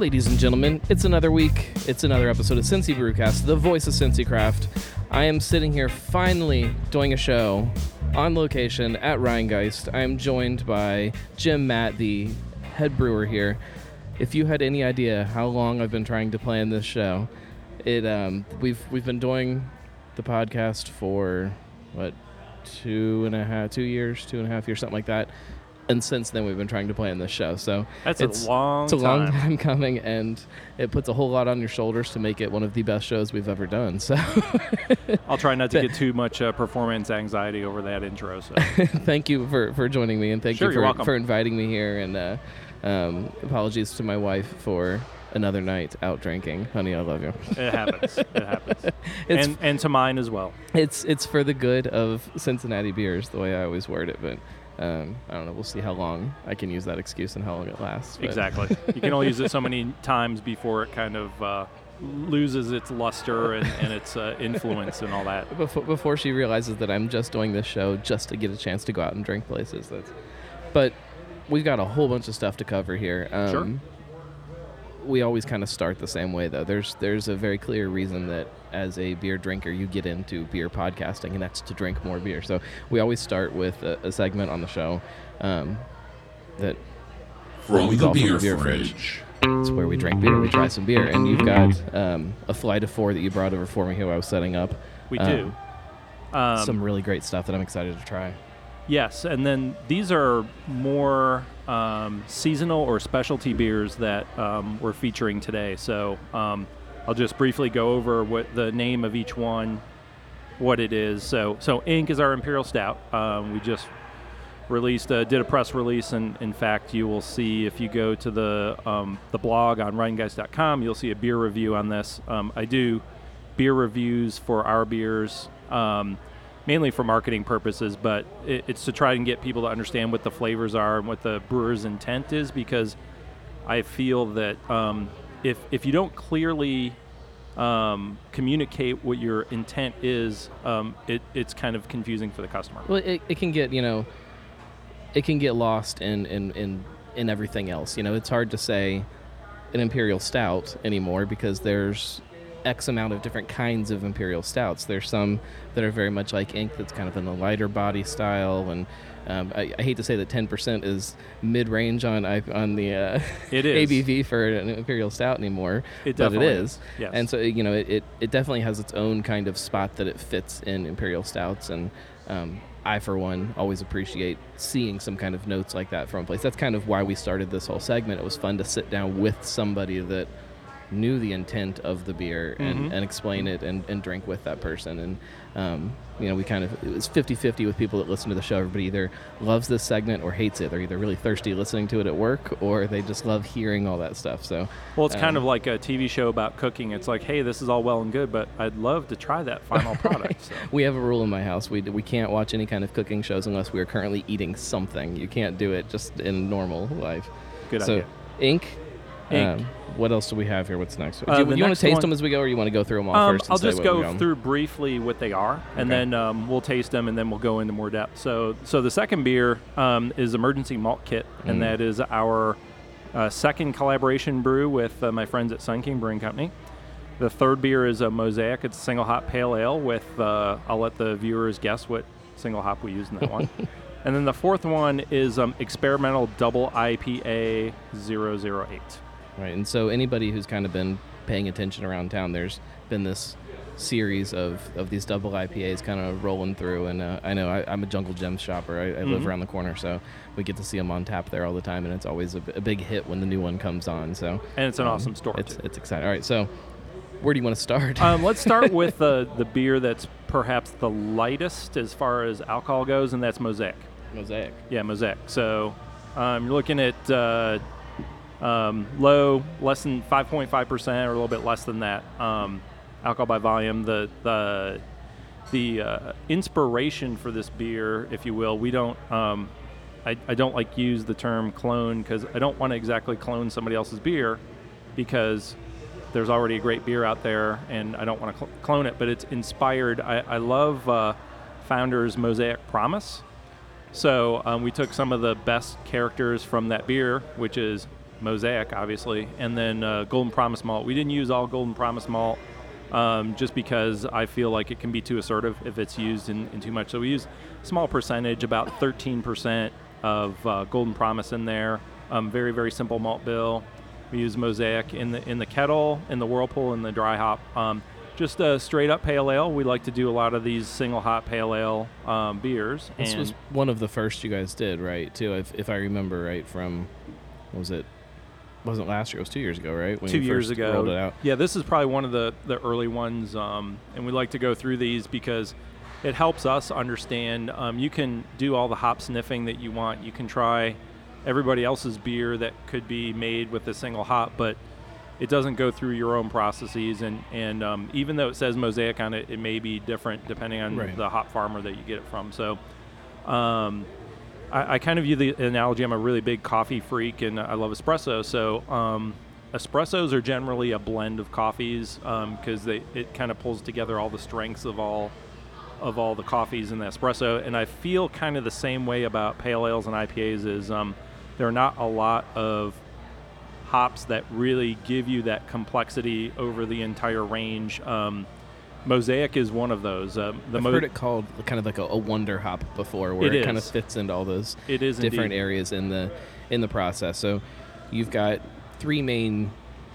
ladies and gentlemen. It's another week. It's another episode of Cincy Brewcast, the voice of Cincy Craft. I am sitting here finally doing a show on location at Rhinegeist. I am joined by Jim Matt, the head brewer here. If you had any idea how long I've been trying to plan this show, it um, we've we've been doing the podcast for what two and a half, two years, two and a half years, something like that. And since then, we've been trying to plan this show. So That's it's a long it's a long time. time coming, and it puts a whole lot on your shoulders to make it one of the best shows we've ever done. So I'll try not to get too much uh, performance anxiety over that intro. So thank you for, for joining me, and thank Sure, you for, for inviting me here. And uh, um, apologies to my wife for another night out drinking. Honey, I love you. it happens. It happens. It's and and to mine as well. it's it's for the good of Cincinnati beers, the way I always word it. But um, I don't know. We'll see how long I can use that excuse and how long it lasts. but- Exactly. you can only use it so many times before it kind of uh, loses its luster and, and its uh, influence and all that. before, before she realizes that I'm just doing this show just to get a chance to go out and drink places. That's, but we've got a whole bunch of stuff to cover here. Um, Sure. We always kind of start the same way, though. There's there's a very clear reason that as a beer drinker you get into beer podcasting, and that's to drink more beer. So we always start with a, a segment on the show um, that From we the call beer, beer fridge. it's where we drink beer, we try some beer, and you've got um, a flight of four that you brought over for me here. I was setting up. We Um, do. Um, some really great stuff that I'm excited to try. Yes, and then these are more um, seasonal or specialty beers that um, we're featuring today. So um, I'll just briefly go over what the name of each one, what it is. So, so Ink is our imperial stout. Um, we just released, uh, did a press release, and in fact, you will see if you go to the um, the blog on RhineGeist.com, you'll see a beer review on this. Um, I do beer reviews for our beers. Um, mainly for marketing purposes, but it, it's to try and get people to understand what the flavors are and what the brewer's intent is. Because I feel that um, if if you don't clearly um, communicate what your intent is, um, it, it's kind of confusing for the customer. Well, it, it can get you know, it can get lost in in in in everything else. You know, it's hard to say an imperial stout anymore because there's X amount of different kinds of imperial stouts. There's some that are very much like ink, that's kind of in the lighter body style, and um, I, I hate to say that 10% is mid-range on on the uh, It is. ABV for an imperial stout anymore, It but it definitely is. is, yes. And so you know, it, it, it definitely has its own kind of spot that it fits in imperial stouts, and um, I, for one, always appreciate seeing some kind of notes like that from a place. That's kind of why we started this whole segment. It was fun to sit down with somebody that knew the intent of the beer and, Mhm. and explain it and, and drink with that person. And, um, you know, we kind of, it was 50 50 with people that listen to the show. Everybody either loves this segment or hates it. They're either really thirsty listening to it at work or they just love hearing all that stuff. So, Well, it's kind um, of like a TV show about cooking. It's like, hey, this is all well and good, but I'd love to try that final product. So. We have a rule in my house. We, we can't watch any kind of cooking shows unless we are currently eating something. You can't do it just in normal life. Good so, idea. Ink. Um, what else do we have here? What's next? Uh, do the you, want to taste one- them as we go, or you want to go through them all Um, first? I'll just go through briefly what they are, and Okay. then um, we'll taste them, and then we'll go into more depth. So, so the second beer um, is Emergency Malt Kit, Mm. and that is our uh, second collaboration brew with uh, my friends at Sun King Brewing Company. The third beer is a Mosaic. It's a single hop pale ale with. Uh, I'll let the viewers guess what single hop we use in that one. And then the fourth one is um, experimental double IPA 008. Right, and so anybody who's kind of been paying attention around town, there's been this series of, of these double IPAs kind of rolling through, and uh, I know I, I'm a Jungle Jim's shopper. I, I live Mhm. around the corner, so we get to see them on tap there all the time, and it's always a, b- a big hit when the new one comes on. So And it's an um, awesome store. It's too. it's exciting. All right, so where do you want to start? um, let's start with uh, the beer that's perhaps the lightest as far as alcohol goes, and that's Mosaic. Mosaic. Yeah, Mosaic. So um, you're looking at uh, um, low, less than 5.5%, or a little bit less than that. Um, alcohol by volume. The the the uh, inspiration for this beer, if you will, we don't. Um, I, I don't like use the term clone because I don't want to exactly clone somebody else's beer because there's already a great beer out there and I don't want to cl- clone it, but it's inspired. I, I love uh, Founder's Mosaic Promise. So um, we took some of the best characters from that beer, which is Mosaic, obviously, and then uh, Golden Promise malt. We didn't use all Golden Promise malt um, just because I feel like it can be too assertive if it's used in, in too much. So we use small percentage, about 13% of uh, Golden Promise in there. Um, very very simple malt bill. We use Mosaic in the in the kettle, in the whirlpool, in the dry hop. Um, just a straight up pale ale. We like to do a lot of these single hop pale ale um, beers. This was one of the first you guys did, right? Too, if, if I remember right from, what was it? Wasn't last year? It was two years ago, right? When two years ago. rolled it out. Yeah, this is probably one of the, the early ones, um, and we like to go through these because it helps us understand. Um, you can do all the hop sniffing that you want. You can try everybody else's beer that could be made with a single hop, but it doesn't go through your own processes. And, and um, even though it says mosaic on it, it may be different depending on Right. the hop farmer that you get it from. So um, I, I kind of view the analogy. I'm a really big coffee freak, and I love espresso. So um, espressos are generally a blend of coffees because they it kind of pulls together all the strengths of all of all the coffees in the espresso. And I feel kind of the same way about pale ales and IPAs. Is um, there are not a lot of hops that really give you that complexity over the entire range. Um, Mosaic is one of those. Um, the I've mo- heard it called kind of like a, a wonder hop before, where It it, kind of fits into all those it is different indeed. areas in the in the process. So you've got three main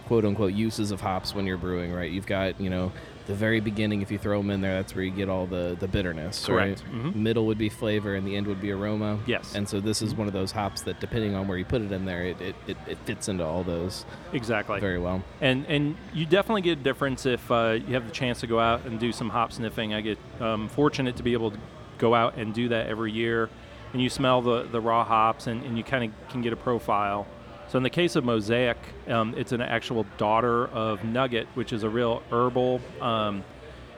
quote unquote uses of hops when you're brewing, right? You've got you know the very beginning if you throw them in there, that's where you get all the the bitterness. Correct. Right? Mhm. Middle would be flavor, and the end would be aroma. Yes. And so this is one of those hops that, depending on where you put it in there, it it, it, it fits into all those Exactly. very well. And and you definitely get a difference if uh, you have the chance to go out and do some hop sniffing. I get um, fortunate to be able to go out and do that every year, and you smell the, the raw hops and, and you kind of can get a profile. So in the case of Mosaic, um, it's an actual daughter of Nugget, which is a real herbal. Um,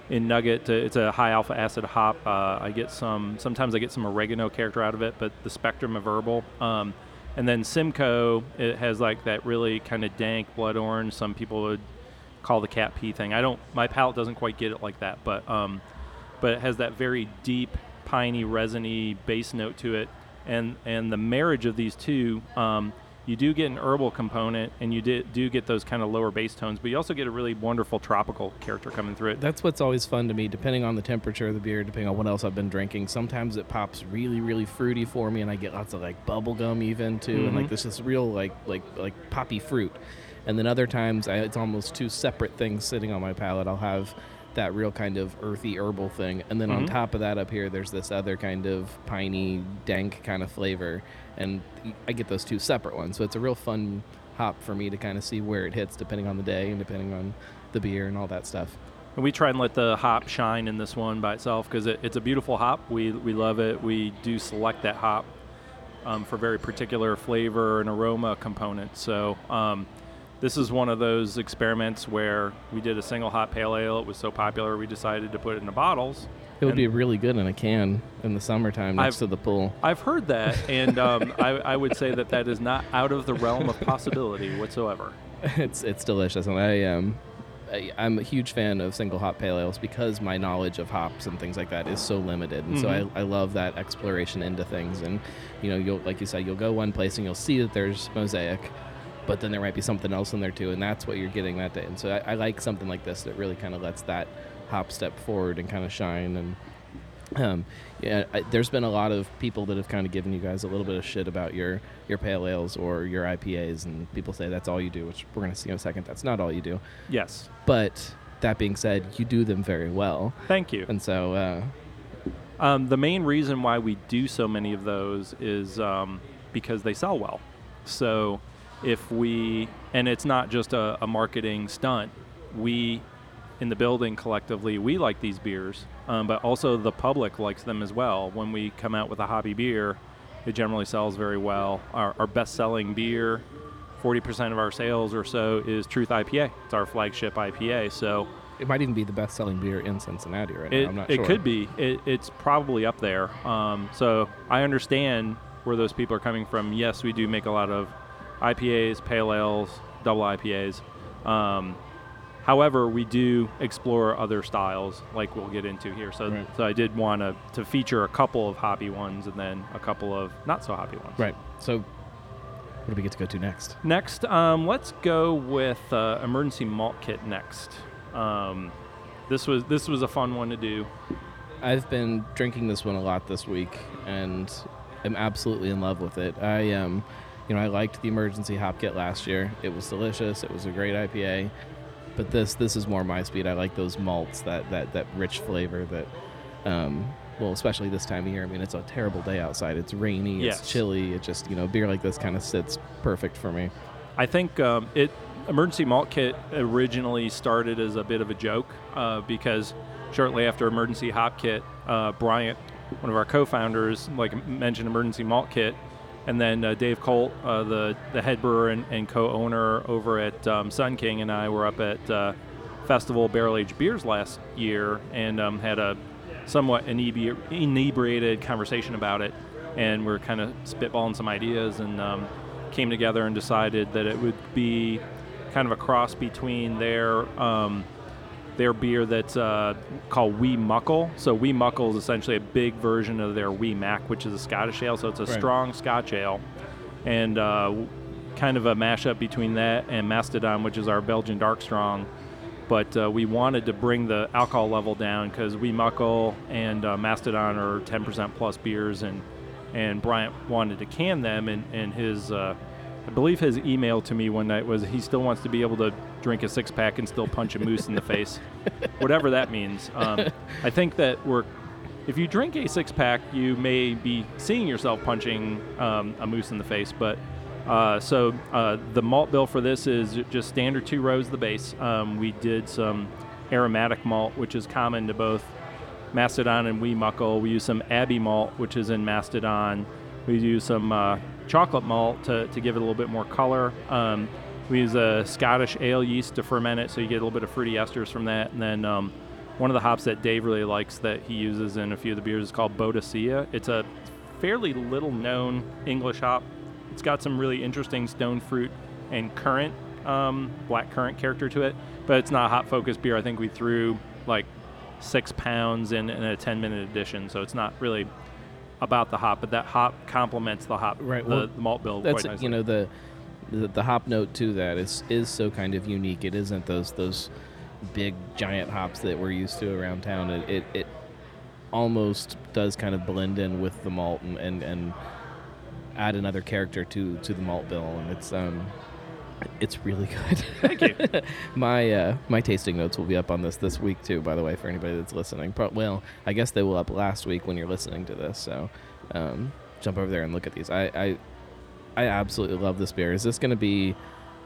in Nugget, uh, it's a high alpha acid hop. Uh, I get some. Sometimes I get some oregano character out of it, but the spectrum of herbal. Um, and then Simcoe, it has like that really kind of dank blood orange. Some people would call the cat pee thing. I don't. My palate doesn't quite get it like that, but um, but it has that very deep, piney, resiny base note to it. And and the marriage of these two, um, you do get an herbal component, and you did, do get those kind of lower base tones, but you also get a really wonderful tropical character coming through it. That's what's always fun to me, depending on the temperature of the beer, depending on what else I've been drinking. Sometimes it pops really, really fruity for me, and I get lots of like bubble gum even too, and like Mhm. this is real like like like poppy fruit. And then other times, I, it's almost two separate things sitting on my palate. I'll have that real kind of earthy herbal thing, and then on Mhm. top of that, up here, there's this other kind of piney, dank kind of flavor, and I get those two separate ones. So it's a real fun hop for me to kind of see where it hits, depending on the day and depending on the beer and all that stuff. And we try and let the hop shine in this one by itself because it, it's a beautiful hop. We, we love it. We do select that hop um, for very particular flavor and aroma component. So um, this is one of those experiments where we did a single hop pale ale. It was so popular we decided to put it in the bottles. It would And- be really good in a can in the summertime next I've- to the pool. I've heard that, and um, I, I would say that that is not out of the realm of possibility whatsoever. it's it's delicious, and I um, I, I'm a huge fan of single hop pale ales because my knowledge of hops and things like that is so limited, and so Mhm. I, I love that exploration into things. And you know, you'll like you said, you'll go one place and you'll see that there's mosaic, but then there might be something else in there too, and that's what you're getting that day. And so I, I like something like this that really kind of lets that hop step forward and kind of shine and. Um, yeah, I, there's been a lot of people that have kind of given you guys a little bit of shit about your your pale ales or your IPAs, and people say that's all you do, which we're going to see in a second. That's not all you do, Yes. but that being said, you do them very well, Thank you. and so uh, Um, the main reason why we do so many of those is um, because they sell well. So if we, and it's not just a, a marketing stunt, we in the building collectively, we like these beers, um, but also the public likes them as well. When we come out with a hobby beer, it generally sells very well. Our, our best selling beer, 40% of our sales or so, is Truth IPA. It's our flagship IPA. So it might even be the best-selling beer in Cincinnati right it, now. I'm not it sure. It could be. It, it's probably up there. Um, so I understand where those people are coming from. Yes, we do make a lot of IPAs, pale ales, double IPAs. Um, however, we do explore other styles, like we'll get into here. So, Right. so I did want to to feature a couple of hoppy ones and then a couple of not so hoppy ones. Right. So What do we get to go to next? Next, um, let's go with uh, emergency malt kit next. Um, this was this was a fun one to do. I've been drinking this one a lot this week, and am absolutely in love with it. I um, you know, I liked the emergency hop kit last year. It was delicious. It was a great IPA, but this this is more my speed. I like those malts, that that that rich flavor that. Um, well, especially this time of year. I mean, it's a terrible day outside. It's rainy. Yes. It's chilly. It just, you know, beer like this kind of sits perfect for me. I think um, it emergency malt kit originally started as a bit of a joke uh, because shortly after emergency hop kit, uh, Bryant, one of our co-founders, like mentioned emergency malt kit, and then uh, Dave Colt, uh, the the head brewer and, and co-owner over at um, Sun King, and I were up at uh, Festival Barrel Aged Beers last year and um, had a somewhat inebri- inebriated conversation about it, and we're kind of spitballing some ideas and um, came together and decided that it would be kind of a cross between their um, their beer that's uh, called Wee Muckle. So Wee Muckle is essentially a big version of their Wee Mac, which is a Scottish ale. So it's a Right. strong Scotch ale, and uh, kind of a mashup between that and Mastodon, which is our Belgian dark strong. But uh, we wanted to bring the alcohol level down because Wee Muckle and uh, Mastodon are 10% plus beers, and and Bryant wanted to can them, and and his. I believe his email to me one night was he still wants to be able to drink a six pack and still punch a moose in the face, whatever that means. Um, I think that we're, if you drink a six pack, you may be seeing yourself punching um, a moose in the face. But uh, so uh, the malt bill for this is just standard two rows of the base. Um, we did some aromatic malt, which is common to both Mastodon and Wee Muckle. We use some Abbey malt, which is in Mastodon. We use some uh, chocolate malt to, to give it a little bit more color. Um, we use a Scottish ale yeast to ferment it, so you get a little bit of fruity esters from that. And then um, one of the hops that Dave really likes that he uses in a few of the beers is called Boadicea. It's a fairly little known English hop. It's got some really interesting stone fruit and currant, um, black currant character to it, but it's not a hop focused beer. I think we threw like six pounds in, in a 10 minute edition, so it's not really about the hop, but that hop complements the hop, Right, the, well, the malt bill That's quite nicely. you know the, the the hop note to that is is so kind of unique. It isn't those those big giant hops that we're used to around town. It it, it almost does kind of blend in with the malt and, and, and add another character to to the malt bill, and it's um it's really good. Thank you. my uh, my tasting notes will be up on this this week too. By the way, for anybody that's listening, Pro- well, I guess they will up last week when you're listening to this. So um, jump over there and look at these. I I, I absolutely love this beer. Is this going to be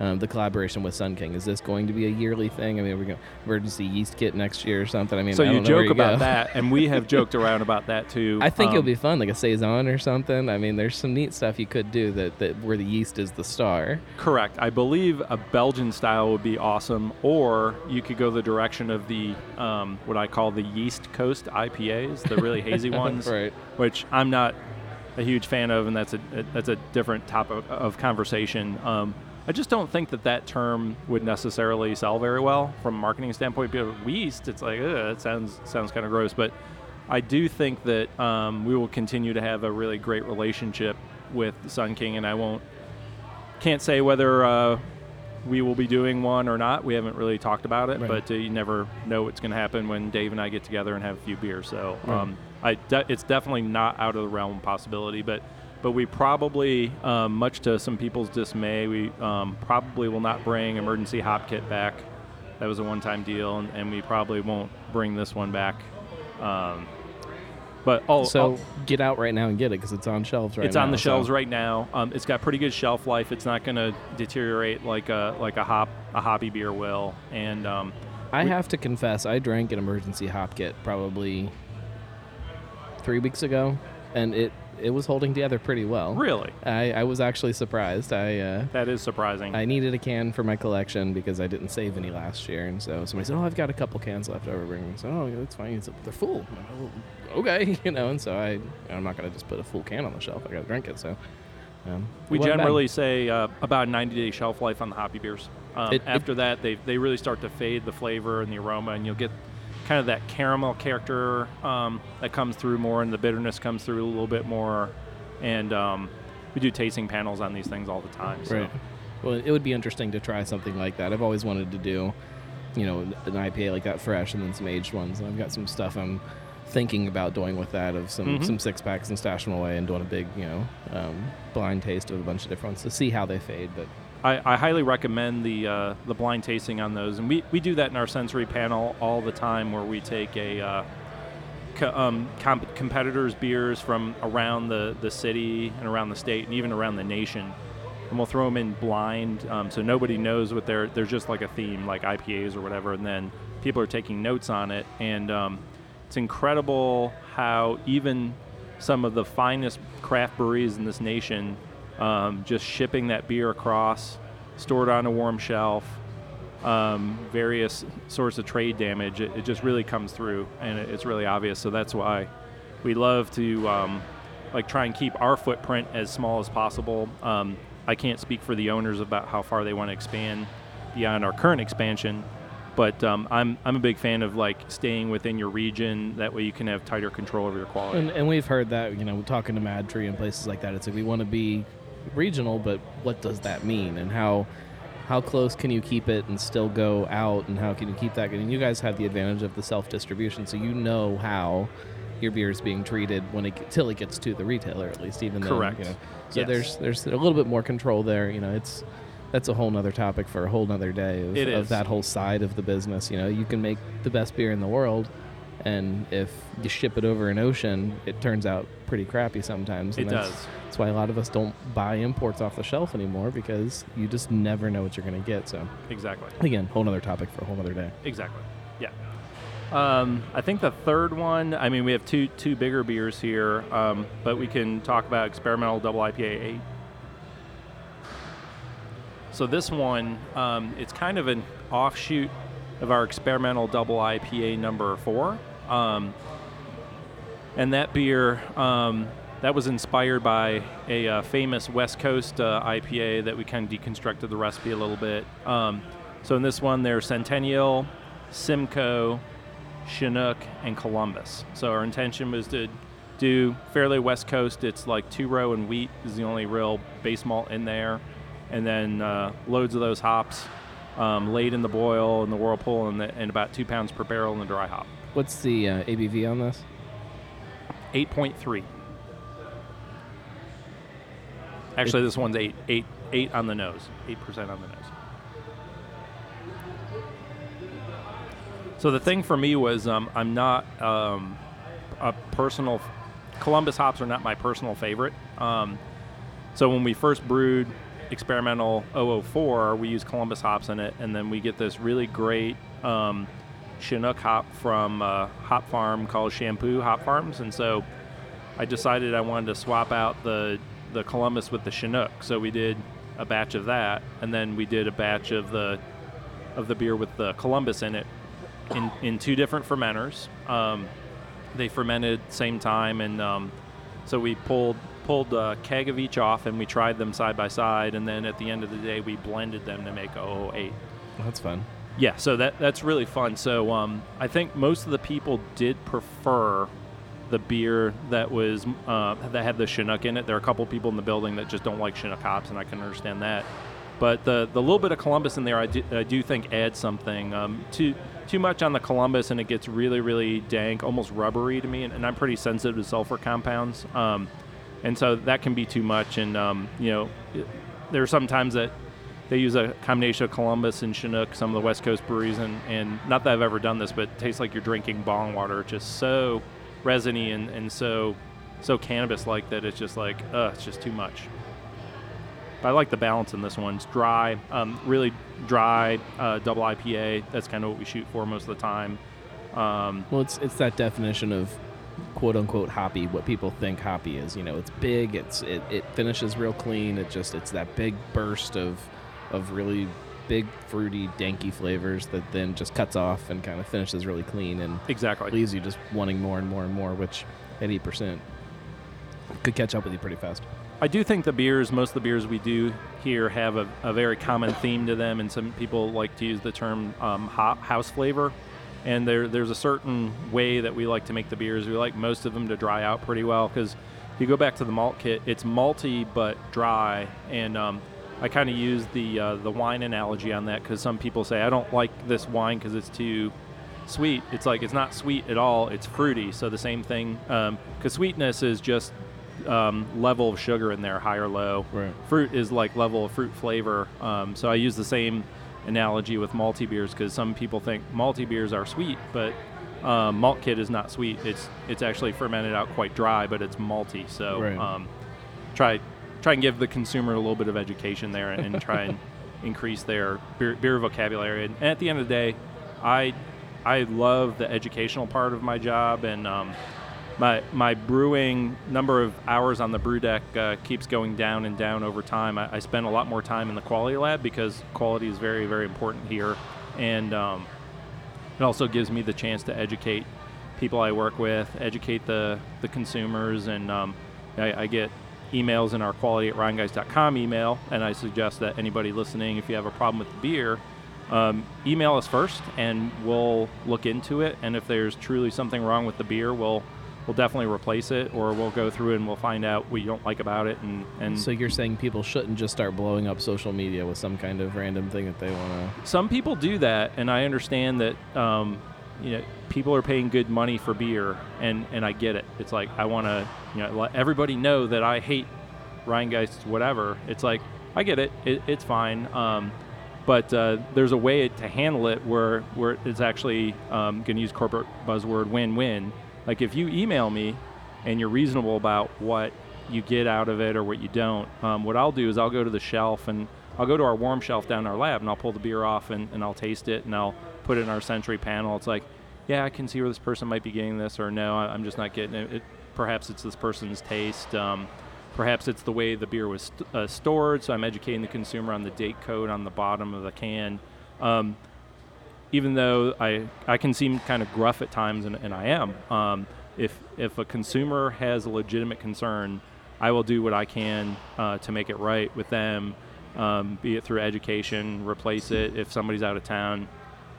um, the collaboration with Sun King? Is this going to be a yearly thing? I mean, are we going emergency yeast kit next year or something? I mean, so I you don't know where joke about go. that, and we have joked around about that too. I think it'll Um, be fun, like a saison or something. I mean, there's some neat stuff you could do that, that where the yeast is the star. Correct. I believe a Belgian style would be awesome, or you could go the direction of the um, what I call the Yeast Coast IPAs, the really hazy ones, Right. which I'm not a huge fan of, and that's a that's a different topic of conversation. Um, I just don't think that that term would necessarily sell very well from a marketing standpoint. Because yeast, it's like, ugh, it sounds sounds kind of gross, but I do think that um, we will continue to have a really great relationship with Sun King, and I won't can't say whether uh, we will be doing one or not. We haven't really talked about it, Right. but uh, you never know what's going to happen when Dave and I get together and have a few beers. So um, I de- it's definitely not out of the realm of possibility, but but we probably, um, much to some people's dismay, we um, probably will not bring emergency hop kit back. That was a one-time deal, and, and we probably won't bring this one back. Um, but oh, so oh, get out right now and get it because it's on shelves right now. it's now. on the so- shelves right now. Um, it's got pretty good shelf life. It's not going to deteriorate like a like a hop a hoppy beer will. And um, I We- have to confess, I drank an emergency hop kit probably three weeks ago, and it it was holding together pretty well. really, I, I was actually surprised. I uh, that is surprising. I needed a can for my collection because I didn't save any last year, and so somebody said, "Oh, I've got a couple cans left over." Bring. So, oh, yeah, that's fine. They're full. I'm like, "Oh, okay, you know. And so I, I'm not gonna just put a full can on the shelf. I gotta drink it. So, um, we wasn't bad. generally say uh, about a 90 day shelf life on the hoppy beers. Um, It- it- after that, they they really start to fade the flavor and the aroma, and you'll get kind of that caramel character um, that comes through more, and the bitterness comes through a little bit more. And um, we do tasting panels on these things all the time. So. Right. Well, it would be interesting to try something like that. I've always wanted to do, you know, an IPA like that fresh and then some aged ones. And I've got some stuff I'm thinking about doing with that of some, Mhm. some six packs and stash them away and doing a big, you know, um, blind taste of a bunch of different ones to see how they fade. But I, I highly recommend the uh, the blind tasting on those, and we, we do that in our sensory panel all the time, where we take a uh, co- um, comp- competitors' beers from around the, the city and around the state and even around the nation, and we'll throw them in blind, um, so nobody knows what they're. There's just like a theme, like IPAs or whatever, and then people are taking notes on it, and um, it's incredible how even some of the finest craft breweries in this nation um, just shipping that beer across, stored on a warm shelf, um, various sorts of trade damage. It, it just really comes through, and it, it's really obvious. So that's why we love to um, like try and keep our footprint as small as possible. Um, I can't speak for the owners about how far they want to expand beyond our current expansion. But um, I'm, I'm a big fan of like staying within your region. That way you can have tighter control over your quality. and, and we've heard that, you know, talking to MadTree and places like that. It's like we want to be regional, but what does that mean? And how how close can you keep it and still go out? And how can you keep that? And you guys have the advantage of the self distribution, so you know how your beer is being treated when it till it gets to the retailer, at least. Even Correct. Then, you know, so Yes. there's there's a little bit more control there. You know, it's that's a whole nother topic for a whole nother day of, of that whole side of the business. You know, you can make the best beer in the world, and if you ship it over an ocean, it turns out pretty crappy sometimes. It that's, does. That's why a lot of us don't buy imports off the shelf anymore because you just never know what you're going to get. So Exactly. again, whole nother topic for a whole other day. Exactly. Yeah. Um, I think the third one. I mean, we have two two bigger beers here, um, but we can talk about experimental double IPA eight. So this one, um, it's kind of an offshoot of our experimental double IPA number four, um, and that beer um, that was inspired by a uh, famous West Coast uh, IPA that we kind of deconstructed the recipe a little bit. Um, so in this one, there's Centennial, Simcoe, Chinook, and Columbus. So our intention was to do fairly West Coast. It's like two row and wheat is the only real base malt in there, and then uh, loads of those hops um, laid in the boil in the whirlpool, and, the, and about two pounds per barrel in the dry hop. What's the uh, ABV on this? 8.3. Actually, this one's eight, eight, eight on the nose, eight percent on the nose. So the thing for me was, um, I'm not um, a personal. Columbus hops are not my personal favorite. Um, so when we first brewed experimental 004, we used Columbus hops in it, and then we get this really great um, Chinook hop from a hop farm called Champoeg Hop Farms, and so I decided I wanted to swap out the the Columbus with the Chinook. So we did a batch of that, and then we did a batch of the of the beer with the Columbus in it in, in two different fermenters. Um, they fermented same time, and um, so we pulled pulled a keg of each off, and we tried them side by side, and then at the end of the day, we blended them to make 008. That's fun. Yeah, so that that's really fun. So um, I think most of the people did prefer the beer that was uh, that had the Chinook in it. There are a couple people in the building that just don't like Chinook hops, and I can understand that. But the the little bit of Columbus in there, I do, I do think adds something. Um, too too much on the Columbus, and it gets really really dank, almost rubbery to me. And, and I'm pretty sensitive to sulfur compounds, um, and so that can be too much. And um, you know, it- there are some times that they use a combination of Columbus and Chinook, some of the West Coast breweries, and, and not that I've ever done this, but it tastes like you're drinking bong water. It's just so resiny and, and so so cannabis like that it's just like, uh, it's just too much. But I like the balance in this one. It's dry, um, really dry, uh, double IPA. That's kind of what we shoot for most of the time. Um, Well, it's it's that definition of quote unquote hoppy. What people think hoppy is. You know, it's big. It's it, it finishes real clean. It just it's that big burst of of really big fruity danky flavors that then just cuts off and kind of finishes really clean and exactly. leaves you just wanting more and more and more. Which at eight percent could catch up with you pretty fast. I do think the beers, most of the beers we do here, have a, a very common theme to them, and some people like to use the term um, house flavor. And there, there's a certain way that we like to make the beers. We like most of them to dry out pretty well because if you go back to the malt kit, it's malty but dry, and um, I kind of use the uh, the wine analogy on that because some people say I don't like this wine because it's too sweet. It's like it's not sweet at all. It's fruity. So the same thing because um, sweetness is just um, level of sugar in there, high or low. Right. Fruit is like level of fruit flavor. Um, so I use the same analogy with malty beers because some people think malty beers are sweet, but um, malt kit is not sweet. It's it's actually fermented out quite dry, but it's malty. So Right. um, try try and give the consumer a little bit of education there and, try and increase their beer, beer vocabulary. And at the end of the day, I I love the educational part of my job and. Um, my, my brewing number of hours on the brew deck uh, keeps going down and down over time. I, I spend a lot more time in the quality lab because quality is very, very important here. And um, it also gives me the chance to educate people I work with, educate the, the consumers, and um, I, I get emails in our quality at rhinegeist.com email, and I suggest that anybody listening, if you have a problem with the beer, um, email us first, and we'll look into it. And if there's truly something wrong with the beer, we'll we'll definitely replace it, or we'll go through and we'll find out what you don't like about it, and and So you're saying people shouldn't just start blowing up social media with some kind of random thing that they want to. some people do that, and I understand that. Um, you know, people are paying good money for beer, and and I get it. It's like I want to, you know, let everybody know that I hate Rhinegeist, whatever. It's like I get it. it it's fine. Um, but uh, there's a way to handle it where where it's actually um, going to use corporate buzzword win-win. Like if you email me and you're reasonable about what you get out of it or what you don't, um, what I'll do is I'll go to the shelf and I'll go to our warm shelf down in our lab and I'll pull the beer off and, and I'll taste it and I'll put in our sensory panel. It's like, yeah, I can see where this person might be getting this, or no, I'm just not getting it. it perhaps it's this person's taste. Um, perhaps it's the way the beer was st- uh, stored. So I'm educating the consumer on the date code on the bottom of the can. Um, even though I, I can seem kind of gruff at times, and, and I am, um, if, if a consumer has a legitimate concern, I will do what I can uh, to make it right with them, um, be it through education, replace it. If somebody's out of town,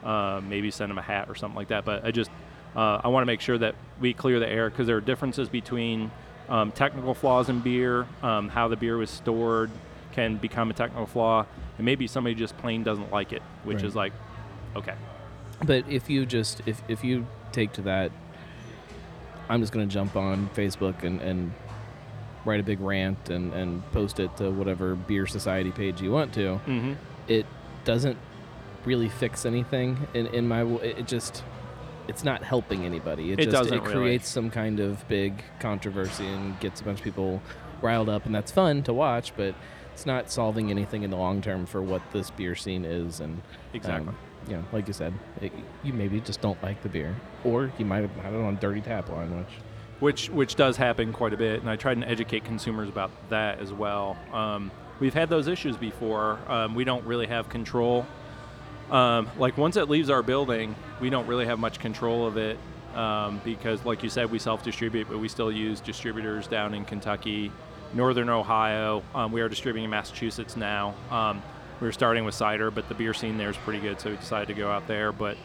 uh, maybe send them a hat or something like that. But I just, uh, I want to make sure that we clear the air because there are differences between um, technical flaws in beer, um, how the beer was stored can become a technical flaw, and maybe somebody just plain doesn't like it, which Right. is like, okay. But if you just if if you take to that, I'm just gonna jump on Facebook and and write a big rant and and post it to whatever beer society page you want to. Mm-hmm. It doesn't really fix anything in in my it it just it's not helping anybody. It, It just doesn't it really. creates some kind of big controversy and gets a bunch of people riled up and that's fun to watch, but it's not solving anything in the long term for what this beer scene is and Exactly. um, you know, like you said, it, you maybe just don't like the beer, or you might have had it on dirty tap line, which which which does happen quite a bit, and I try and educate consumers about that as well. Um, we've had those issues before. Um, we don't really have control. Um, like once it leaves our building, we don't really have much control of it um, because, like you said, we self-distribute, but we still use distributors down in Kentucky, Northern Ohio. Um, we are distributing in Massachusetts now. Um, we were starting with cider, but the beer scene there is pretty good, so we decided to go out there. But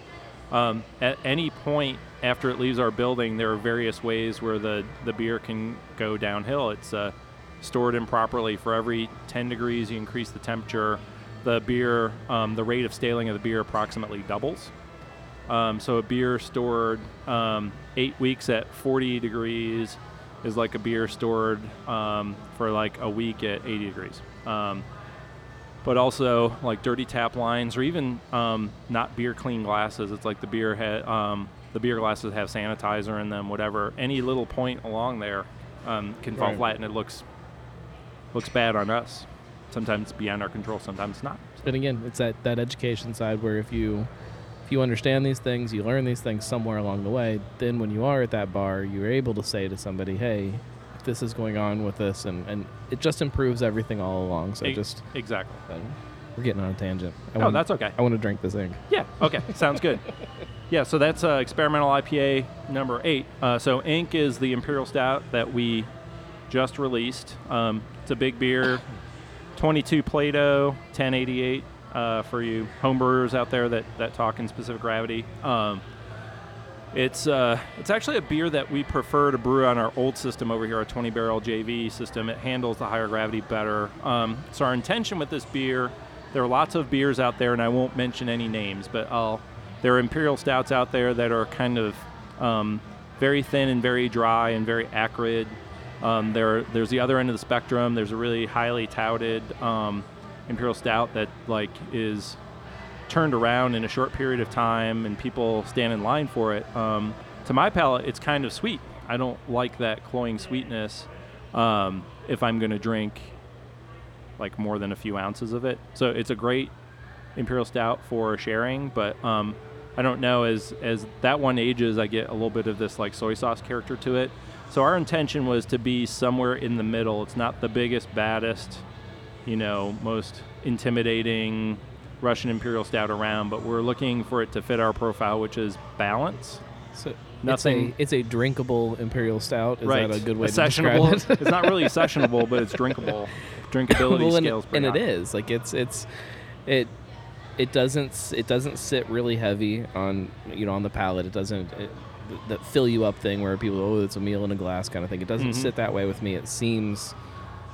um, at any point after it leaves our building, there are various ways where the, the beer can go downhill. It's uh, stored improperly. For every 10 degrees, you increase the temperature. The beer, um, the rate of staling of the beer approximately doubles. Um, so a beer stored um, eight weeks at 40 degrees is like a beer stored um, for like a week at 80 degrees. Um, but also like dirty tap lines or even um, not beer clean glasses. It's like the beer ha- um, the beer glasses have sanitizer in them. Whatever, any little point along there um, can fall Right. flat, and it looks looks bad on us. Sometimes it's beyond our control. Sometimes not. But again, it's that, that education side where if you if you understand these things, you learn these things somewhere along the way, then when you are at that bar, you're able to say to somebody, "Hey, this is going on with this," and, and it just improves everything all along. So E- just exactly. uh, we're getting on a tangent. I Oh, wanna- that's okay. I want to drink this ink. Yeah. Okay. Sounds good. Yeah. So that's uh, experimental IPA number eight. Uh, so Ink is the imperial stout that we just released. Um, it's a big beer, 22 Plato, 1088 uh, for you homebrewers out there that that talk in specific gravity. Um, It's uh, it's actually a beer that we prefer to brew on our old system over here, our 20 barrel JV system. It handles the higher gravity better. Um, so our intention with this beer, there are lots of beers out there, and I won't mention any names, but I'll. There are imperial stouts out there that are kind of um, very thin and very dry and very acrid. Um, there, there's the other end of the spectrum. There's a really highly touted um, imperial stout that like is turned around in a short period of time and people stand in line for it. Um, to my palate, it's kind of sweet. I don't like that cloying sweetness um, if I'm going to drink like more than a few ounces of it. So it's a great imperial stout for sharing, but um, I don't know as as that one ages, I get a little bit of this like soy sauce character to it. So our intention was to be somewhere in the middle. It's not the biggest, baddest, you know, most intimidating Russian Imperial Stout around, but we're looking for it to fit our profile, which is balance. So Nothing- It's a, it's a drinkable imperial stout. Is right. that a good way a to describe it? it's not really sessionable, but it's drinkable. Drinkability well, and, scales and it is like it's it's it it doesn't it doesn't sit really heavy on you know on the palate. It doesn't it, th- that fill you up thing where people oh it's a meal in a glass kind of thing. It doesn't Mhm. sit that way with me. It seems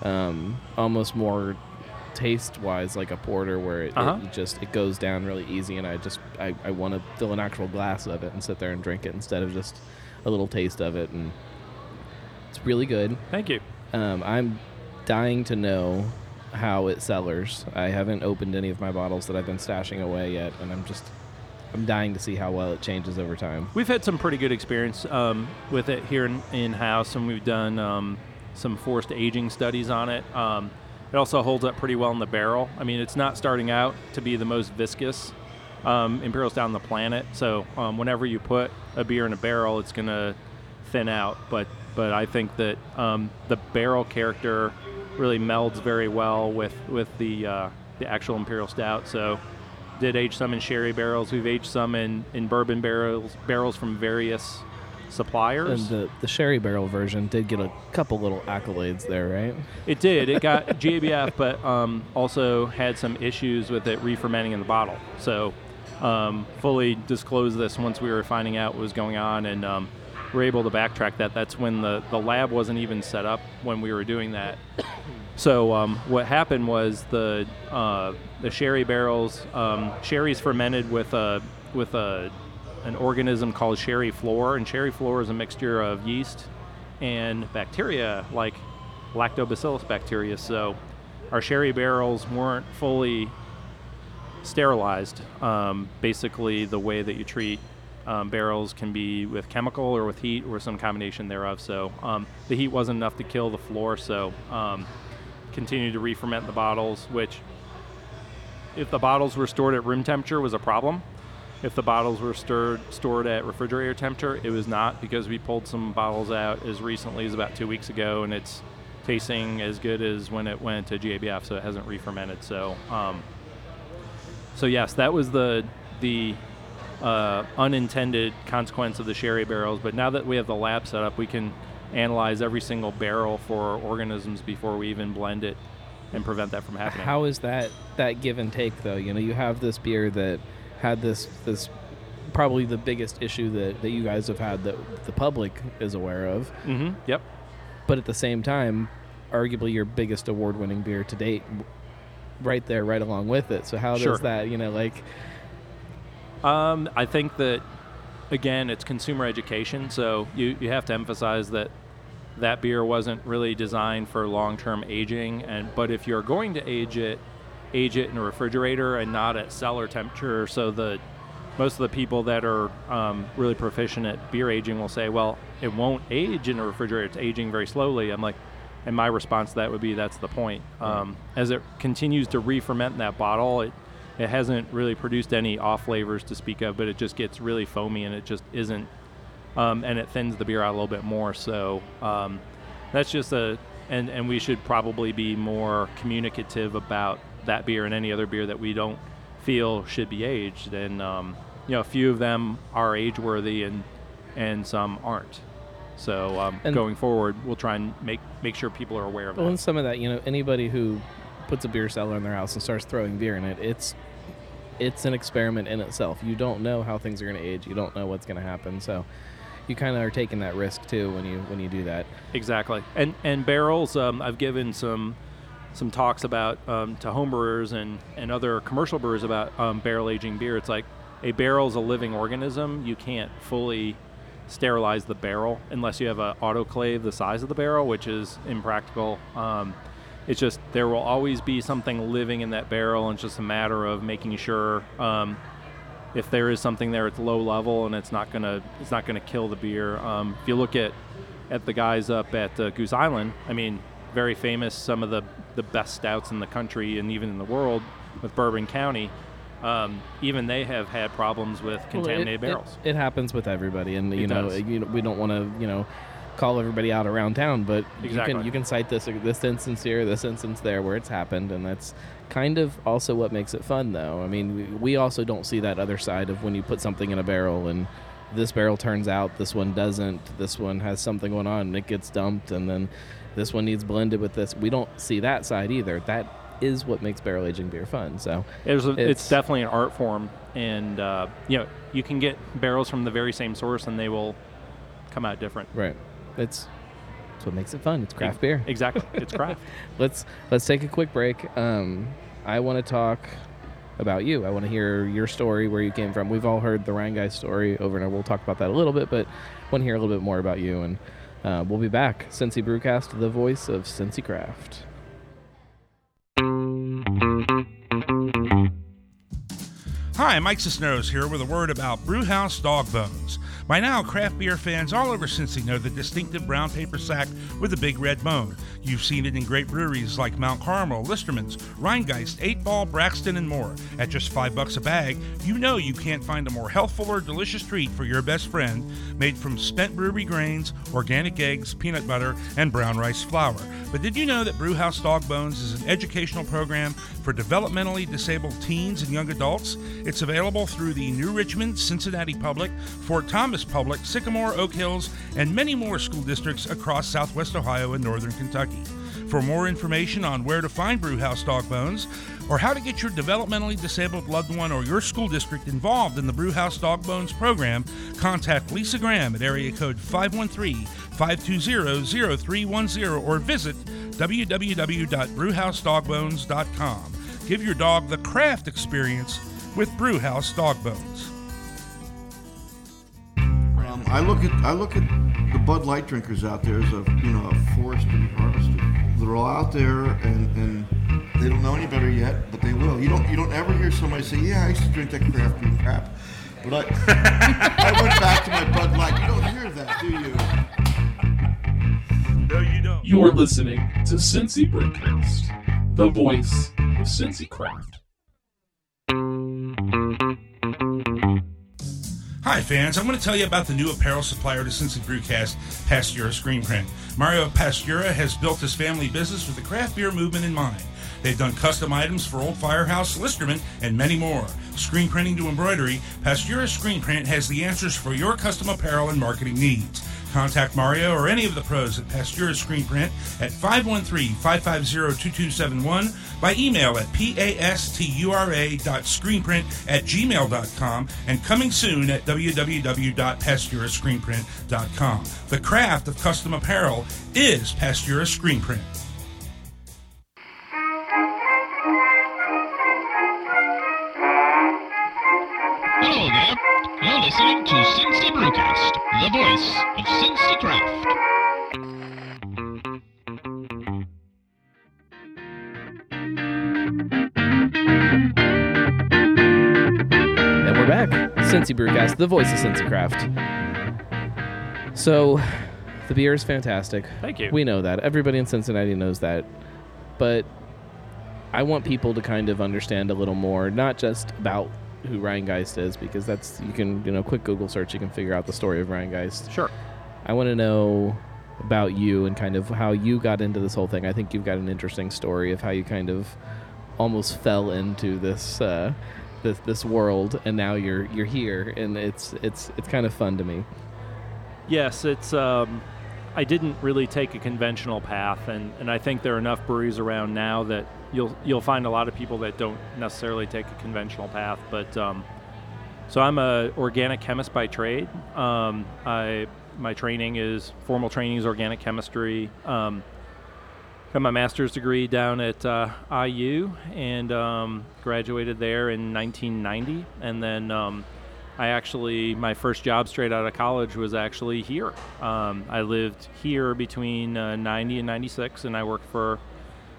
um, almost more taste wise like a porter where it, Uh-huh. it just it goes down really easy and I just I, I want to fill an actual glass of it and sit there and drink it instead of just a little taste of it and it's really good. Thank you. Um, I'm dying to know how it cellars. I haven't opened any of my bottles that I've been stashing away yet, and I'm just I'm dying to see how well it changes over time. We've had some pretty good experience um, with it here in, in house, and we've done um, some forced aging studies on it. Um, it also holds up pretty well in the barrel. I mean, it's not starting out to be the most viscous um, imperial stout on the planet. So um, whenever you put a beer in a barrel, it's going to thin out. But but I think that um, the barrel character really melds very well with with the uh, the actual imperial stout. So did age some in sherry barrels. We've aged some in, in bourbon barrels barrels from various suppliers. And the the sherry barrel version did get a couple little accolades there, right? It did. It got GABF, but um, also had some issues with it re-fermenting in the bottle. So, um, fully disclosed this once we were finding out what was going on, and um, were able to backtrack that. That's when the, the lab wasn't even set up when we were doing that. So um, what happened was the uh, the sherry barrels, um, sherry's fermented with a with a an organism called sherry flor, and sherry flor is a mixture of yeast and bacteria like lactobacillus bacteria. So our sherry barrels weren't fully sterilized. Um, basically, the way that you treat um, barrels can be with chemical or with heat or some combination thereof. So um, the heat wasn't enough to kill the flor. So um, continued to re-ferment the bottles, which if the bottles were stored at room temperature was a problem. If the bottles were stirred, stored at refrigerator temperature, it was not because we pulled some bottles out as recently as about two weeks ago, and it's tasting as good as when it went to GABF, so it hasn't re-fermented. So, um, so yes, that was the the uh, unintended consequence of the sherry barrels. But now that we have the lab set up, we can analyze every single barrel for organisms before we even blend it and prevent that from happening. How is that that give and take though? You know, you have this beer that had this this probably the biggest issue that, that you guys have had that the public is aware of. mm-hmm. Yep. but at the same time, arguably your biggest award-winning beer to date, right there, right along with it. So how Sure. does that, you know, like, Um, I think that again, it's consumer education. So you, you have to emphasize that that beer wasn't really designed for long-term aging. And but if you're going to age it, age it in a refrigerator and not at cellar temperature. So the most of the people that are um, really proficient at beer aging will say, well, it won't age in a refrigerator. It's aging very slowly. I'm like, and my response to that would be, that's the point. Um, as it continues to re-ferment in that bottle, it it hasn't really produced any off flavors to speak of, but it just gets really foamy and it just isn't, um, and it thins the beer out a little bit more. So um, that's just a, and, and we should probably be more communicative about that beer and any other beer that we don't feel should be aged. And um, you know, a few of them are age worthy and and some aren't. So um, going forward, we'll try and make make sure people are aware of well, that. and some of that, you know, anybody who puts a beer cellar in their house and starts throwing beer in it, it's it's an experiment in itself. You don't know how things are going to age. You don't know what's going to happen. So you kind of are taking that risk too when you when you do that. Exactly. And and barrels, um, I've given some some talks about um, to homebrewers and and other commercial brewers about um, barrel aging beer. It's like a barrel is a living organism. You can't fully sterilize the barrel unless you have an autoclave the size of the barrel, which is impractical. Um, it's just there will always be something living in that barrel, and it's just a matter of making sure um, if there is something there, it's low level and it's not gonna it's not gonna kill the beer. Um, if you look at at the guys up at uh, Goose Island, I mean, very famous, some of the the best stouts in the country and even in the world with Bourbon County. Um, even they have had problems with contaminated well, it, barrels. It, it, happens with everybody, and you know, you know, we don't want to, you know, call everybody out around town, but exactly. you can you can cite this this instance here, this instance there, where it's happened, and that's kind of also what makes it fun, though. I mean, we, we also don't see that other side of when you put something in a barrel and this barrel turns out, this one doesn't, this one has something going on, and it gets dumped, and then this one needs blended with this. We don't see that side either. That is what makes barrel aging beer fun. So a, it's, it's, definitely an art form, and uh, you know you can get barrels from the very same source, and they will come out different. Right. It's it's what makes it fun. It's craft beer. Exactly. It's craft. let's let's take a quick break. Um, I want to talk about you. I want to hear your story, where you came from. We've all heard the Rhinegeist story over and over. We'll talk about that a little bit, but want to hear a little bit more about you. And uh, we'll be back. Cincy Brewcast, the voice of Cincy Craft. Hi, Mike Cisneros here with a word about Brewhouse Dog Bones. By now, craft beer fans all over Cincy know the distinctive brown paper sack with a big red bone. You've seen it in great breweries like Mount Carmel, Listerman's, Rhinegeist, 8 Ball, Braxton, and more. At just five bucks a bag, you know you can't find a more healthful or delicious treat for your best friend, made from spent brewery grains, organic eggs, peanut butter, and brown rice flour. But did you know that Brewhouse Dog Bones is an educational program for developmentally disabled teens and young adults? It's available through the New Richmond, Cincinnati Public, Fort Thomas Public, Sycamore, Oak Hills, and many more school districts across southwest Ohio and northern Kentucky. For more information on where to find Brewhouse Dog Bones or how to get your developmentally disabled loved one or your school district involved in the Brewhouse Dog Bones program, contact Lisa Graham at area code 513 520 0310 or visit www.brewhousedogbones.com. Give your dog the craft experience with Brewhouse Dog Bones. Um, I look at I look at the Bud Light drinkers out there as a you know a forest to be harvested. They're all out there and, and they don't know any better yet, but they will. You don't you don't ever hear somebody say, "Yeah, I used to drink that craft beer crap," but I I went back to my Bud Light. You don't hear that, do you? No, you don't. You're listening to Cincy Brewcast, the voice of Cincy Craft. Hi, fans. I'm going to tell you about the new apparel supplier to Cincy Brewcast, Pastura Screen Print. Mario Pastura has built his family business with the craft beer movement in mind. They've done custom items for Old Firehouse, Listerman, and many more. Screen printing to embroidery, Pastura Screen Print has the answers for your custom apparel and marketing needs. Contact Mario or any of the pros at Pastura Screen Print at 513-550-2271 by email at pastura.screenprint at gmail.com and coming soon at www.pasturascreenprint.com. The craft of custom apparel is Pastura Screen the voice of Cincy Craft. And we're back. Cincy Brewcast, the voice of Cincy Craft. So, the beer is fantastic. Thank you. We know that. Everybody in Cincinnati knows that. But I want people to kind of understand a little more, not just about who Rhinegeist is, because that's, you can, you know, quick Google search, you can figure out the story of Rhinegeist. Sure. I want to know about you and kind of how you got into this whole thing. I think you've got an interesting story of how you kind of almost fell into this uh, this this world, and now you're you're here, and it's it's it's kind of fun to me. Yes, it's um, I didn't really take a conventional path, and, and I think there are enough breweries around now that you'll you'll find a lot of people that don't necessarily take a conventional path. But um, so I'm a organic chemist by trade. Um, I my training is formal training is organic chemistry. Um, got my master's degree down at uh, IU and um, graduated there in 1990, and then um, I actually my first job straight out of college was actually here. Um, I lived here between uh, 90 and 96, and I worked for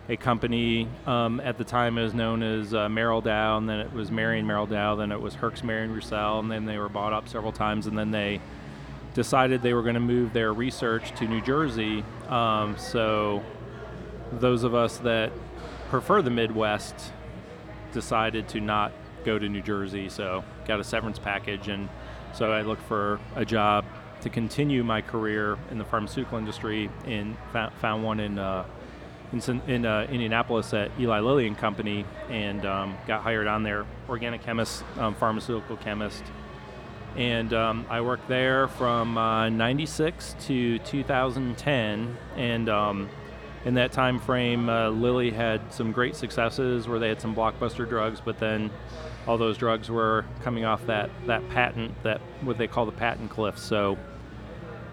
a company um, at the time it was known as uh, Merrell Dow, and then it was Marion Merrell Dow, then it was Hoechst Marion Roussel, and then they were bought up several times, and then they decided they were going to move their research to New Jersey. Um, so those of us that prefer the Midwest decided to not go to New Jersey, so got a severance package, and so I looked for a job to continue my career in the pharmaceutical industry. And found, one in uh, in, in uh, Indianapolis at Eli Lilly and Company, and um, got hired on there, organic chemist, um, pharmaceutical chemist. And um, I worked there from uh, 96 to 2010, and um, in that time frame, uh, Lilly had some great successes where they had some blockbuster drugs, but then all those drugs were coming off that, that patent, that what they call the patent cliff. So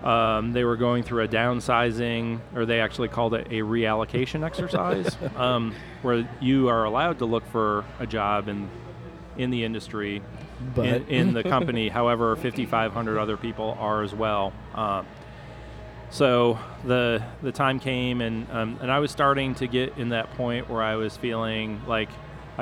um, they were going through a downsizing, or they actually called it a reallocation exercise, um, where you are allowed to look for a job in in the industry, But in, in the company. However, 5,500 other people are as well. Uh, so the the time came, and um, and I was starting to get in that point where I was feeling like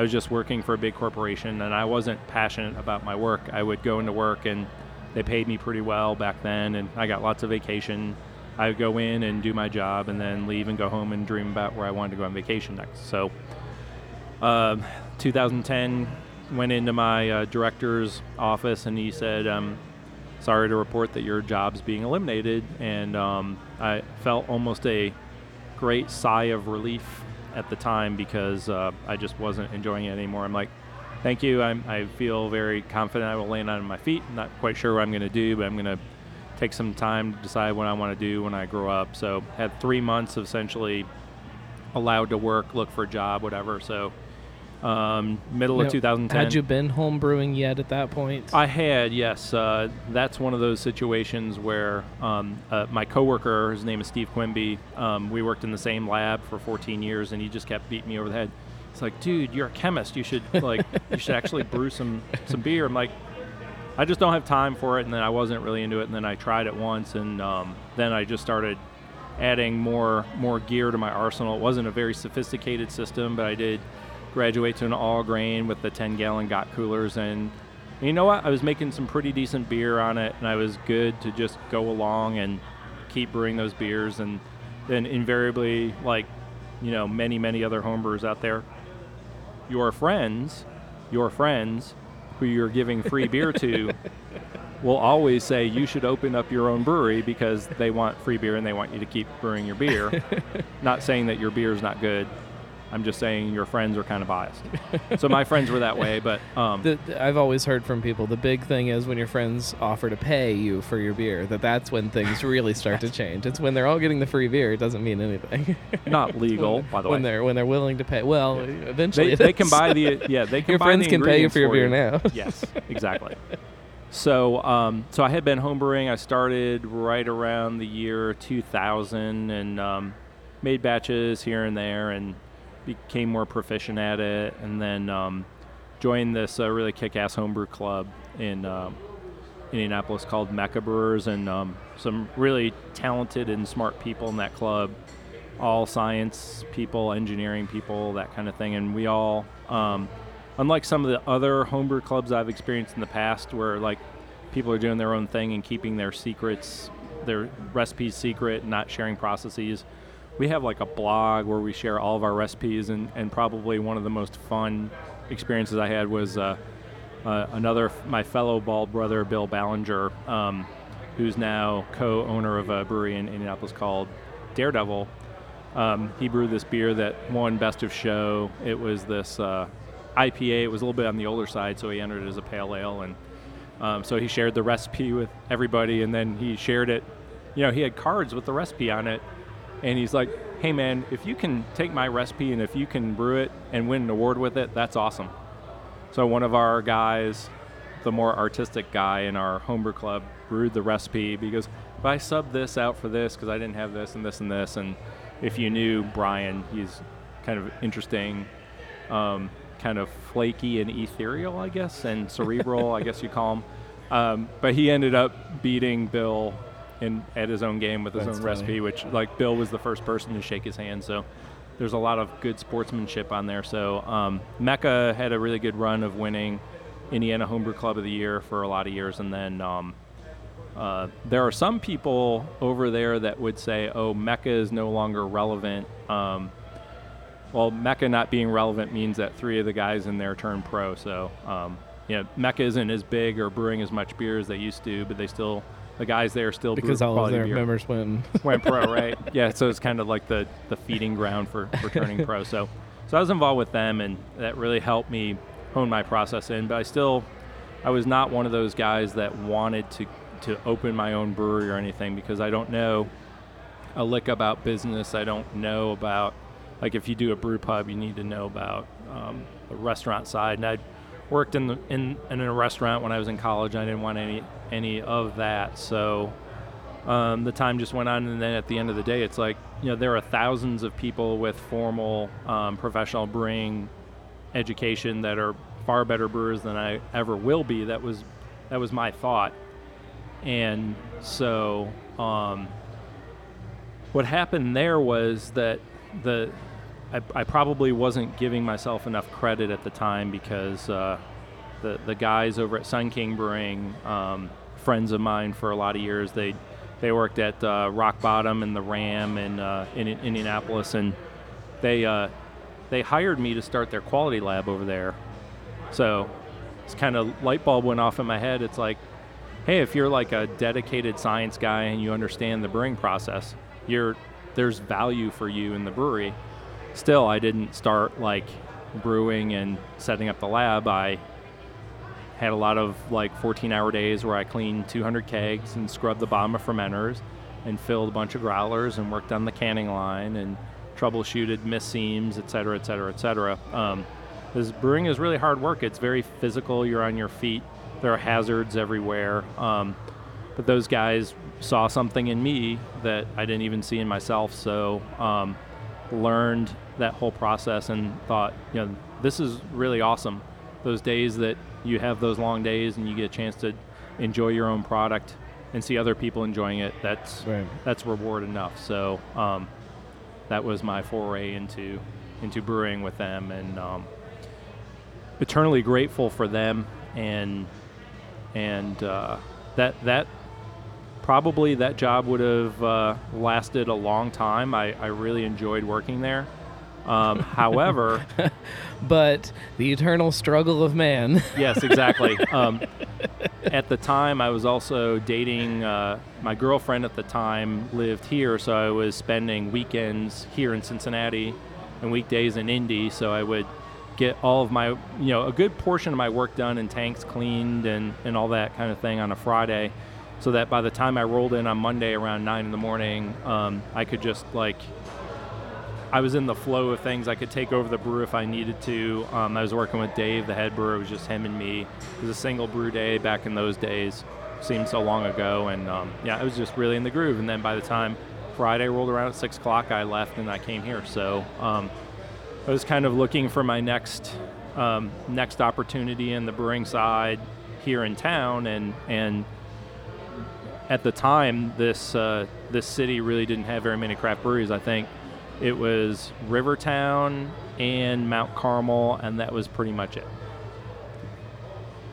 I was just working for a big corporation, and I wasn't passionate about my work. I would go into work, and they paid me pretty well back then, and I got lots of vacation. I would go in and do my job, and then leave and go home and dream about where I wanted to go on vacation next. So, um, 2010 went into my uh, director's office, and he said, um, "Sorry to report that your job's being eliminated." And um, I felt almost a great sigh of relief at the time because uh, I just wasn't enjoying it anymore. I'm like, thank you. I'm, I feel very confident I will land on my feet. I'm not quite sure what I'm going to do, but I'm going to take some time to decide what I want to do when I grow up. So had three months of essentially allowed to work, look for a job, whatever. So um, middle Now, of 2010. Had you been home brewing yet at that point? I had, yes. Uh, that's one of those situations where um, uh, my coworker, his name is Steve Quimby, um, we worked in the same lab for 14 years, and he just kept beating me over the head. It's like, dude, you're a chemist. You should like, you should actually brew some some beer. I'm like, I just don't have time for it. And then I wasn't really into it. And then I tried it once, and um, then I just started adding more more gear to my arsenal. It wasn't a very sophisticated system, but I did graduate to an all grain with the 10 gallon got coolers and you know what? I was making some pretty decent beer on it, and I was good to just go along and keep brewing those beers. And then invariably, like you know, many many other homebrewers out there, your friends, your friends, who you're giving free beer to, will always say you should open up your own brewery because they want free beer and they want you to keep brewing your beer. not saying that your beer is not good. I'm just saying your friends are kind of biased. so my friends were that way, but um, The, I've always heard from people the big thing is when your friends offer to pay you for your beer that that's when things really start to change. It's when they're all getting the free beer. It doesn't mean anything. not legal, when, by the way. when they're when they're willing to pay. Well, eventually They, they can buy the yeah they can Your friends can pay you for your beer you. now. yes, exactly. So um, so I had been homebrewing. I started right around the year 2000 and um, made batches here and there and became more proficient at it. And then um, joined this uh, really kick-ass homebrew club in um Indianapolis called Mecca Brewers, and um, some really talented and smart people in that club. All science people, engineering people, that kind of thing, and we all, um, unlike some of the other homebrew clubs I've experienced in the past, where like people are doing their own thing and keeping their secrets, their recipes secret, not sharing processes. We have like a blog where we share all of our recipes, and, and probably one of the most fun experiences I had was uh, uh, another my fellow bald brother Bill Ballinger, um, who's now co-owner of a brewery in Indianapolis called Daredevil. Um, he brewed this beer that won Best of Show. It was this uh, IPA. It was a little bit on the older side, so he entered it as a pale ale, and um, so he shared the recipe with everybody, and then he shared it you know, he had cards with the recipe on it, and he's like, "Hey man, if you can take my recipe and if you can brew it and win an award with it, that's awesome." So one of our guys, the more artistic guy in our homebrew club, brewed the recipe because if I sub this out for this because I didn't have this and this and this, and if you knew Brian, he's kind of interesting, um, kind of flaky and ethereal, I guess, and cerebral, I guess you call him. Um, but he ended up beating Bill in at his own game with his That's own funny. recipe, which like Bill was the first person to shake his hand. So there's a lot of good sportsmanship on there. So um, Mecca had a really good run of winning Indiana Homebrew Club of the Year for a lot of years, and then um, uh, there are some people over there that would say, "Oh, Mecca is no longer relevant." Um, well, Mecca not being relevant means that three of the guys in there turned pro. So, um, you know, Mecca isn't as big or brewing as much beer as they used to, but they still, the guys there still because all of their beer members went. went pro, right? yeah, so it's kind of like the, the feeding ground for, for turning pro. So, so I was involved with them, and that really helped me hone my process in. But I still, I was not one of those guys that wanted to to open my own brewery or anything because I don't know a lick about business. I don't know about like if you do a brew pub, you need to know about um, the restaurant side. And I worked in the in, in a restaurant when I was in college. I didn't want any any of that, so um, the time just went on. And then at the end of the day, it's like you know there are thousands of people with formal um, professional brewing education that are far better brewers than I ever will be. That was that was my thought, and so um, what happened there was that the I, I probably wasn't giving myself enough credit at the time because uh, the the guys over at Sun King Brewing, um, friends of mine for a lot of years, they they worked at uh, Rock Bottom and the Ram in, uh, in in Indianapolis, and they uh, they hired me to start their quality lab over there. So it's kind of light bulb went off in my head. It's like, hey, if you're like a dedicated science guy and you understand the brewing process, you're there's value for you in the brewery. Still, I didn't start like brewing and setting up the lab. I had a lot of like 14 hour days where I cleaned 200 kegs and scrubbed the bottom of fermenters and filled a bunch of growlers and worked on the canning line and troubleshooted miss seams, et cetera, et cetera, et cetera. Um, this brewing is really hard work. It's very physical. You're on your feet. There are hazards everywhere. Um, but those guys saw something in me that I didn't even see in myself. So um, learned that whole process and thought, you know, this is really awesome. Those days that you have those long days and you get a chance to enjoy your own product and see other people enjoying it. That's Right. that's reward enough. So um, that was my foray into into brewing with them, and um, eternally grateful for them and and uh, that that probably that job would have uh, lasted a long time. I, I really enjoyed working there. Um, however, But the eternal struggle of man. yes, exactly. Um, at the time, I was also dating uh, my girlfriend. At the time, lived here, so I was spending weekends here in Cincinnati and weekdays in Indy. So I would get all of my, you know, a good portion of my work done and tanks cleaned and and all that kind of thing on a Friday, so that by the time I rolled in on Monday around nine in the morning, um, I could just like I was in the flow of things. I could take over the brew if I needed to. Um, I was working with Dave, the head brewer. It was just him and me. It was a single brew day back in those days. Seemed so long ago, and um, yeah, I was just really in the groove. And then by the time Friday rolled around at six o'clock, I left and I came here. So um, I was kind of looking for my next um, next opportunity in the brewing side here in town, and and at the time, this uh, this city really didn't have very many craft breweries. I think it was Rivertown and Mount Carmel, and that was pretty much it.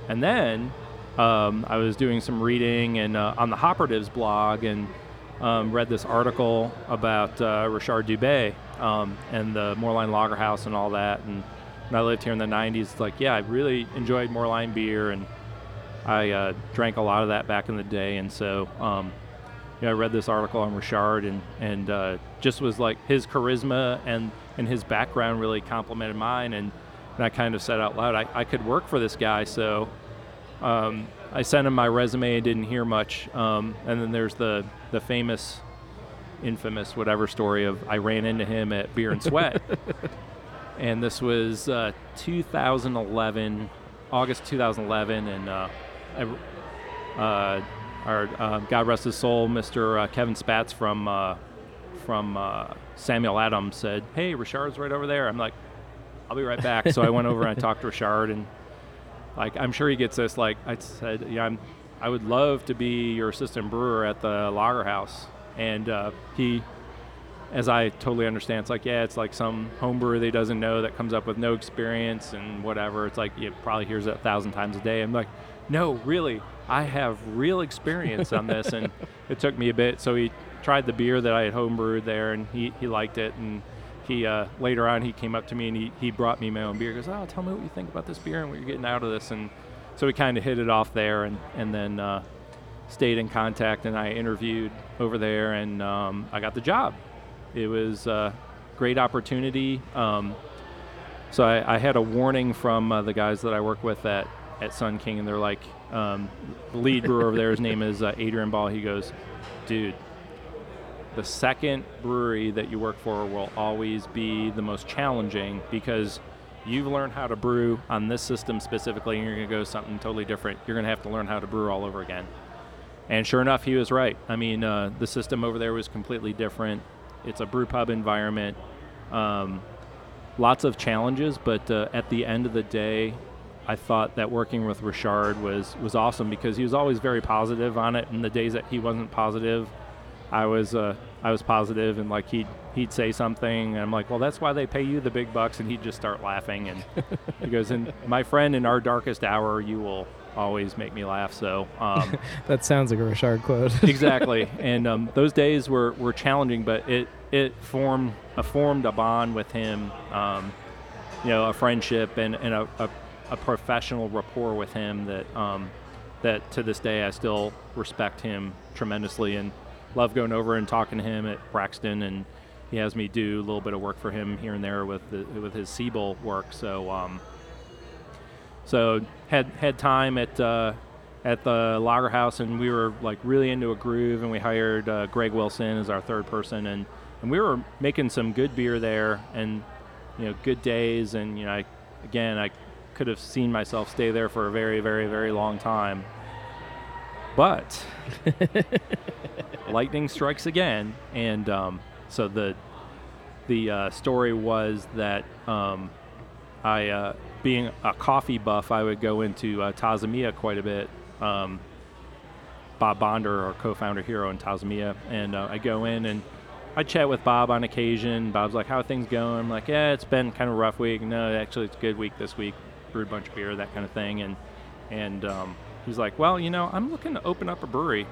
And then um, I was doing some reading and uh, on the Hopperatives blog and um, read this article about uh, Richard Dubé um, and the Moerlein Lager House and all that. And when I lived here in the 90s, like, yeah, I really enjoyed Moerlein beer and I uh, drank a lot of that back in the day. And so um, you know, I read this article on Richard and and uh, just was like his charisma and and his background really complemented mine and, and I kind of said out loud I, I could work for this guy so um, I sent him my resume, didn't hear much, um, and then there's the the famous, infamous whatever story of I ran into him at Beer and Sweat, and this was uh, 2011, August 2011, and uh, uh, our uh, God rest his soul, Mr. Uh, Kevin Spatz from uh, from uh, Samuel Adams said, "Hey, Richard's right over there." I'm like, "I'll be right back." so I went over and I talked to Richard, and like I'm sure he gets this. Like I said, yeah, I'm, I would love to be your assistant brewer at the Lager House, and uh, he. As I totally understand, it's like yeah, it's like some home brewer that doesn't know that comes up with no experience and whatever. It's like you probably hears it a thousand times a day. I'm like, no, really, I have real experience on this, and it took me a bit. So he tried the beer that I had homebrewed there, and he, he liked it. And he uh, later on he came up to me and he, he brought me my own beer. He goes, "Oh, tell me what you think about this beer and what you're getting out of this." And so we kind of hit it off there, and and then uh, stayed in contact. And I interviewed over there, and um, I got the job. It was a great opportunity. Um, so I, I, had a warning from uh, the guys that I work with at, at Sun King, and they're like, um, the lead brewer over there, his name is uh, Adrian Ball. He goes, dude, the second brewery that you work for will always be the most challenging because you've learned how to brew on this system specifically, and you're going to go something totally different. You're going to have to learn how to brew all over again. And sure enough, he was right. I mean, uh, the system over there was completely different. It's a brew pub environment. Um, lots of challenges, but uh, at the end of the day, I thought that working with Richard was was awesome because he was always very positive on it. And the days that he wasn't positive, I was uh, I was positive, and like he'd he'd say something, and I'm like, well, that's why they pay you the big bucks, and he'd just start laughing, and he goes, and my friend, in our darkest hour, you will always make me laugh. So um, that sounds like a Richard quote. exactly, and um, those days were, were challenging, but it it formed a formed a bond with him, um, you know, a friendship and, and a, a, a professional rapport with him that um, that to this day I still respect him tremendously and love going over and talking to him at Braxton and. He has me do a little bit of work for him here and there with the, with his Siebel work. So um, so had had time at uh, at the Lager House, and we were like really into a groove, and we hired uh, Greg Wilson as our third person, and and we were making some good beer there, and you know good days, and you know I, again I could have seen myself stay there for a very very very long time, but lightning strikes again, and um, so the the uh, story was that um, I uh, being a coffee buff, I would go into uh, Tazza Mia quite a bit. Um, Bob Bonder, our co-founder hero in Tazza Mia, and uh, I go in and I chat with Bob on occasion. Bob's like, "How are things going?" I'm like, "Yeah, it's been kind of a rough week. No, actually, it's a good week this week. Brewed a bunch of beer, that kind of thing." And and um, he's like, "Well, you know, I'm looking to open up a brewery."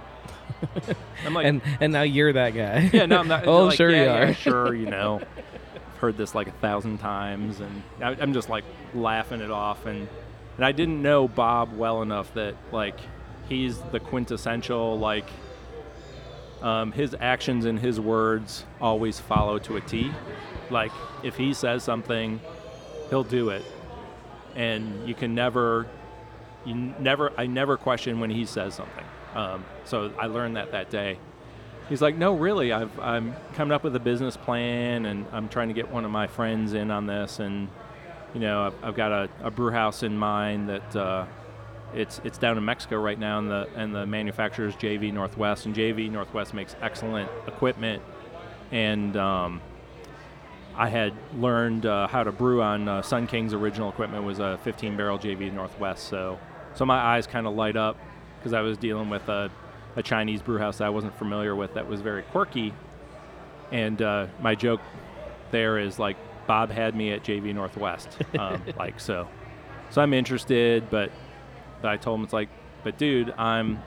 I'm like, and and now you're that guy. Yeah, no, I'm not. oh, like, sure yeah, you are. Yeah, sure, you know. I've heard this like a thousand times, and I, I'm just like laughing it off. And and I didn't know Bob well enough that like he's the quintessential like um, his actions and his words always follow to a T. Like if he says something, he'll do it, and you can never, you never, I never question when he says something. Um, so I learned that that day. He's like, no, really, I've, I'm coming up with a business plan, and I'm trying to get one of my friends in on this, and you know, I've, I've got a, a brew house in mind that uh, it's it's down in Mexico right now, and the and the manufacturer is JV Northwest, and JV Northwest makes excellent equipment, and um, I had learned uh, how to brew on uh, Sun King's original equipment was a 15 barrel JV Northwest, so so my eyes kind of light up because I was dealing with a a Chinese brew house that I wasn't familiar with that was very quirky. And uh, my joke there is like Bob had me at JV Northwest, um, like so. So I'm interested, but, but I told him it's like, but dude, I'm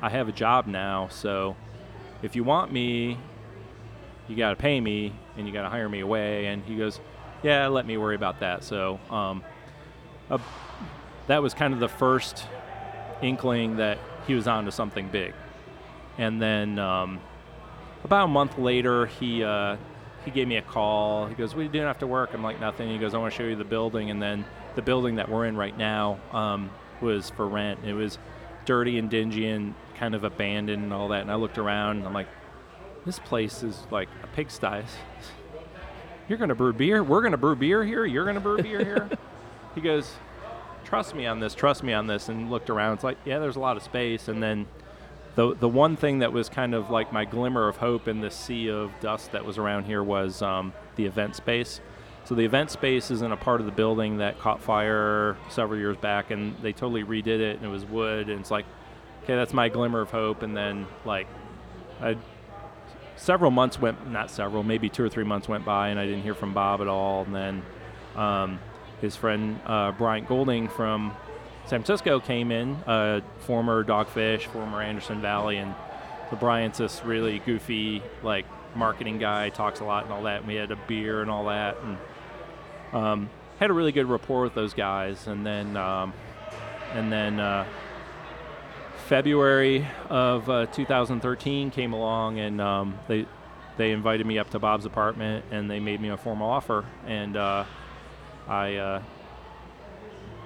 I have a job now, so if you want me, you got to pay me and you got to hire me away. And he goes, yeah, let me worry about that. So um, uh, that was kind of the first inkling that he was on to something big. And then um, about a month later, he uh, he gave me a call. He goes, "What are you doing after work?" I'm like, "Nothing." He goes, "I want to show you the building." And then the building that we're in right now um, was for rent. It was dirty and dingy and kind of abandoned and all that. And I looked around and I'm like, this place is like a pigsty. You're gonna brew beer? We're gonna brew beer here? You're gonna brew beer here? he goes, trust me on this, trust me on this, and looked around. It's like, yeah, there's a lot of space. And then the the one thing that was kind of like my glimmer of hope in the sea of dust that was around here was um, the event space. So the event space is in a part of the building that caught fire several years back, and they totally redid it, and it was wood, and it's like, okay, that's my glimmer of hope. And then like, I several months went, not several, maybe two or three months went by, and I didn't hear from Bob at all. And then um, his friend uh, Bryant Goulding from San Francisco came in, uh, former Dogfish, former Anderson Valley, and the Bryant's this really goofy, like marketing guy, talks a lot and all that. And we had a beer and all that, and um, had a really good rapport with those guys. And then, um, and then uh, February of uh, 2013 came along, and um, they they invited me up to Bob's apartment, and they made me a formal offer, and uh, I uh,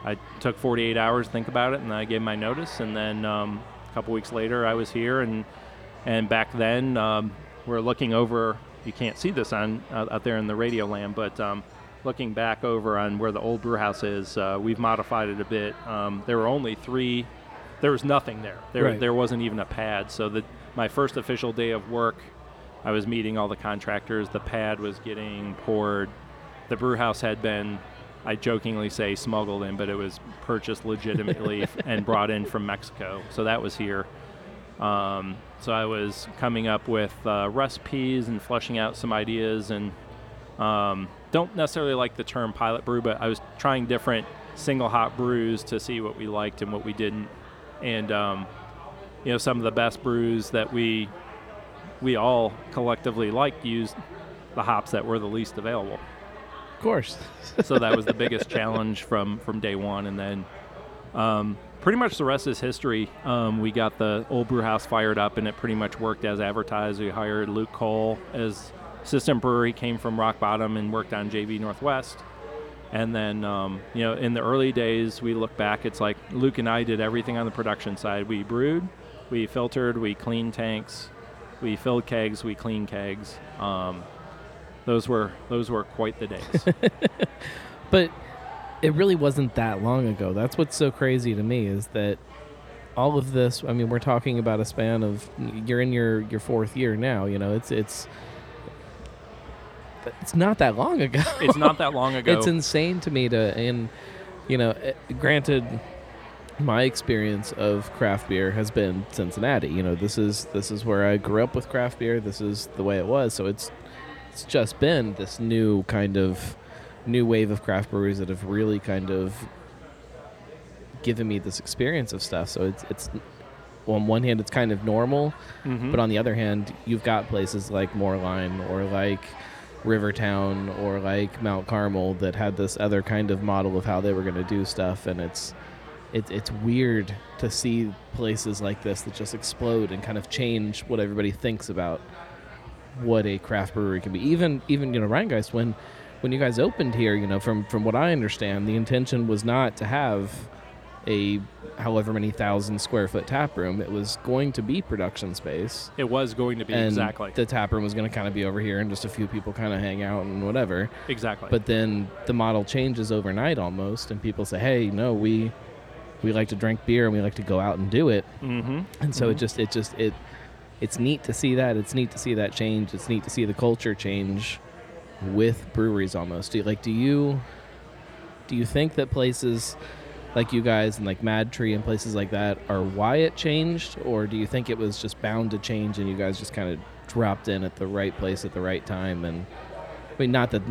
I took 48 hours to think about it, and I gave my notice, and then um, a couple weeks later, I was here, and and back then um, we're looking over. You can't see this on out out there in the radio land, but um, looking back over on where the old brew house is, uh, we've modified it a bit. Um, there were only three. There was nothing there. There, Right. there wasn't even a pad. So the my first official day of work, I was meeting all the contractors. The pad was getting poured. The brew house had been, I jokingly say, smuggled in, but it was purchased legitimately and brought in from Mexico. So that was here. Um, so I was coming up with uh, recipes and fleshing out some ideas, and um, don't necessarily like the term pilot brew, but I was trying different single hop brews to see what we liked and what we didn't. And um, you know, some of the best brews that we we all collectively liked used the hops that were the least available. Of course. so that was the biggest challenge from from day one, and then um, pretty much the rest is history. Um, we got the old brew house fired up, and it pretty much worked as advertised. We hired Luke Cole as assistant brewer. He came from Rock Bottom and worked on JV Northwest. And then, um, you know, in the early days, we look back. It's like Luke and I did everything on the production side. We brewed, we filtered, we cleaned tanks, we filled kegs, we cleaned kegs. Um, those were those were quite the days. But it really wasn't that long ago. That's what's so crazy to me is that all of this. I mean, we're talking about a span of you're in your your fourth year now. You know, it's it's it's not that long ago. it's not that long ago. it's insane to me to and you know, eh, granted. My experience of craft beer has been Cincinnati. You know, this is this is where I grew up with craft beer. This is the way it was. So it's it's just been this new kind of new wave of craft breweries that have really kind of given me this experience of stuff. So it's it's on one hand it's kind of normal, Mhm. but on the other hand, you've got places like Moerlein or like Rivertown or like Mount Carmel that had this other kind of model of how they were going to do stuff, and it's it's it's weird to see places like this that just explode and kind of change what everybody thinks about what a craft brewery can be. Even even you know Rhinegeist when when you guys opened here, you know from from what I understand, the intention was not to have a however many thousand square foot tap room. It was going to be production space. it was going to be And exactly the tap room was going to kind of be over here, and just a few people kind of hang out and whatever. exactly. But then the model changes overnight almost, and people say, "Hey, no, we we like to drink beer and we like to go out and do it." mm-hmm. And so it just it just it it's neat to see that. It's neat to see that change. It's neat to see the culture change with breweries almost. Do you, like do you do you think that places like you guys and like MadTree and places like that are why it changed or do you think it was just bound to change and you guys just kind of dropped in at the right place at the right time and I mean not that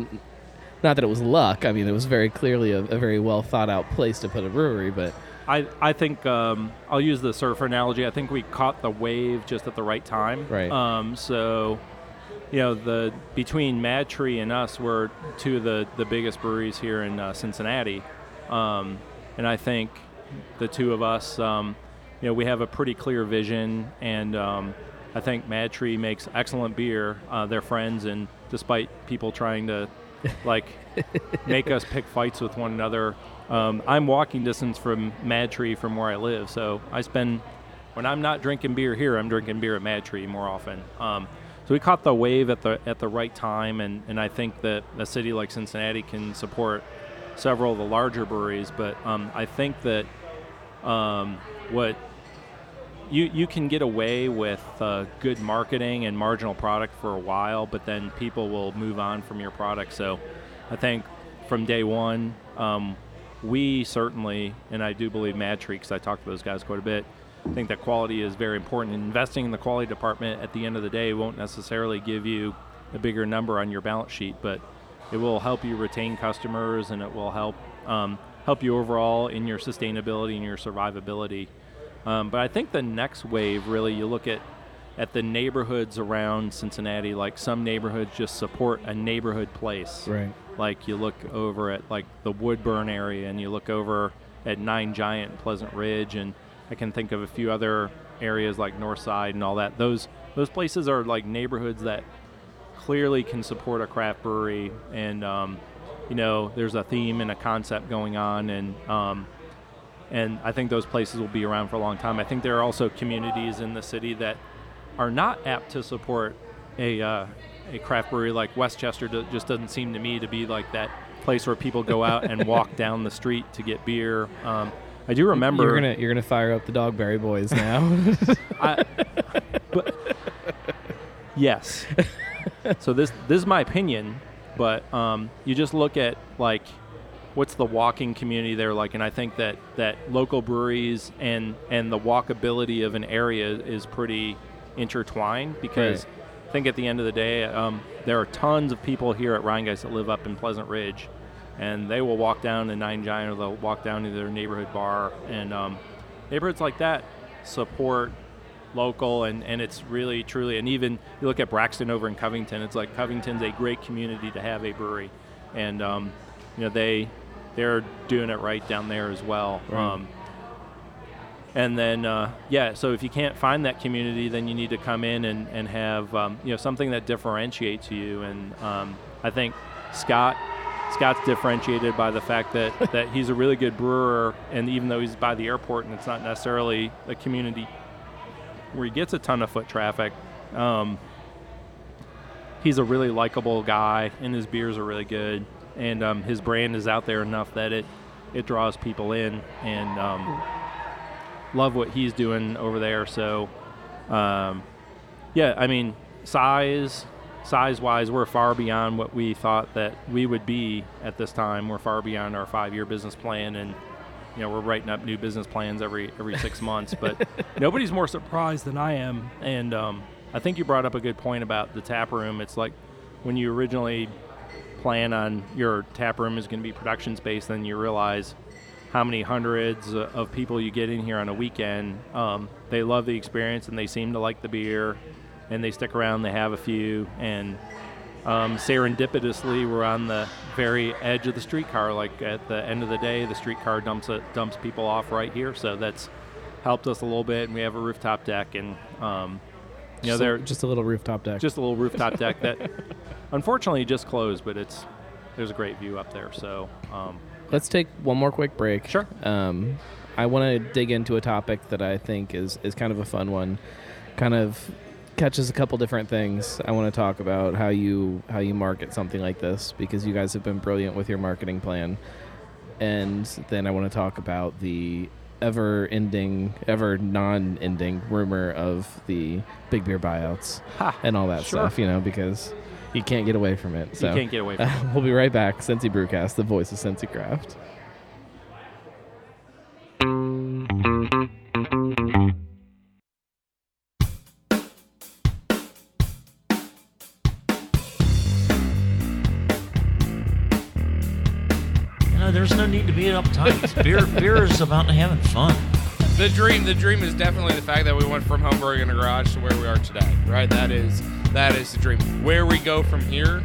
not that it was luck. I mean it was very clearly a, a very well thought out place to put a brewery, but I, I think um, I'll use the surfer analogy. I think we caught the wave just at the right time. Right. Um, so, you know, the between MadTree and us, we're two of the, the biggest breweries here in uh, Cincinnati, um, and I think the two of us, um, you know, we have a pretty clear vision, and um, I think MadTree makes excellent beer. Uh, they're friends, and despite people trying to like make us pick fights with one another. Um, I'm walking distance from MadTree from where I live, so I spend when I'm not drinking beer here, I'm drinking beer at MadTree more often. Um, so we caught the wave at the at the right time, and, and I think that a city like Cincinnati can support several of the larger breweries. But um, I think that um, what you you can get away with uh, good marketing and marginal product for a while, but then people will move on from your product. So I think from day one, um, we certainly, and I do believe MadTree, because I talked to those guys quite a bit. I think that quality is very important. Investing in the quality department at the end of the day won't necessarily give you a bigger number on your balance sheet, but it will help you retain customers and it will help um, help you overall in your sustainability and your survivability. Um, but I think the next wave, really, you look at at the neighborhoods around Cincinnati. Like some neighborhoods just support a neighborhood place. Right. Like you look over at like the Woodburn area, and you look over at Nine Giant and Pleasant Ridge, and I can think of a few other areas like Northside and all that. Those those places are like neighborhoods that clearly can support a craft brewery, and um, you know there's a theme and a concept going on, and um, and I think those places will be around for a long time. I think there are also communities in the city that are not apt to support a uh, a craft brewery like Westchester. Do, just doesn't seem to me to be like that place where people go out and walk down the street to get beer. Um, I do remember You're gonna you're gonna fire up the Dogberry boys now. I, but yes. So this this is my opinion, but um, you just look at like what's the walking community there like, and I think that that local breweries and and the walkability of an area is pretty intertwined because I think at the end of the day, um, there are tons of people here at Rhinegeist that live up in Pleasant Ridge, and they will walk down to Nine Giant or they'll walk down to their neighborhood bar, and um, neighborhoods like that support local and, and it's really truly and even you look at Braxton over in Covington it's like Covington's a great community to have a brewery. And um, you know they they're doing it right down there as well. Right. um, and then uh, yeah so if you can't find that community then you need to come in and, and have um, you know something that differentiates you. And um, I think Scott Scott's differentiated by the fact that, that he's a really good brewer, and even though he's by the airport and it's not necessarily a community where he gets a ton of foot traffic, um, he's a really likable guy, and his beers are really good, and um, his brand is out there enough that it it draws people in, and um, love what he's doing over there. So, um, yeah, I mean, size size wise, we're far beyond what we thought that we would be at this time. We're far beyond our five year business plan, and you know we're writing up new business plans every every six months. But nobody's more surprised than I am. And um, I think you brought up a good point about the tap room. It's like when you originally plan on your tap room is going to be production space, then you realize how many hundreds of people you get in here on a weekend. Um, they love the experience and they seem to like the beer, and they stick around. They have a few, and um, serendipitously, we're on the very edge of the streetcar. Like at the end of the day, the streetcar dumps it, dumps people off right here. So that's helped us a little bit, and we have a rooftop deck, and um, you know they're just a little rooftop deck. just a little rooftop deck that unfortunately just closed, but it's there's a great view up there. So um, Let's take one more quick break. Sure. Um, I want to dig into a topic that I think is is kind of a fun one. Kind of catches a couple different things. I want to talk about how you how you market something like this because you guys have been brilliant with your marketing plan. And then I want to talk about the ever ending, ever non ending rumor of the big beer buyouts ha, and all that Sure. stuff, you know, because you can't get away from it. So you can't get away from it. we'll be right back. Cincy Brewcast, the voice of Cincy Craft. Need to beer, beer is about having fun. the dream the dream is definitely the fact that we went from home brewing in a garage to where we are today right? That is that is the dream. Where we go from here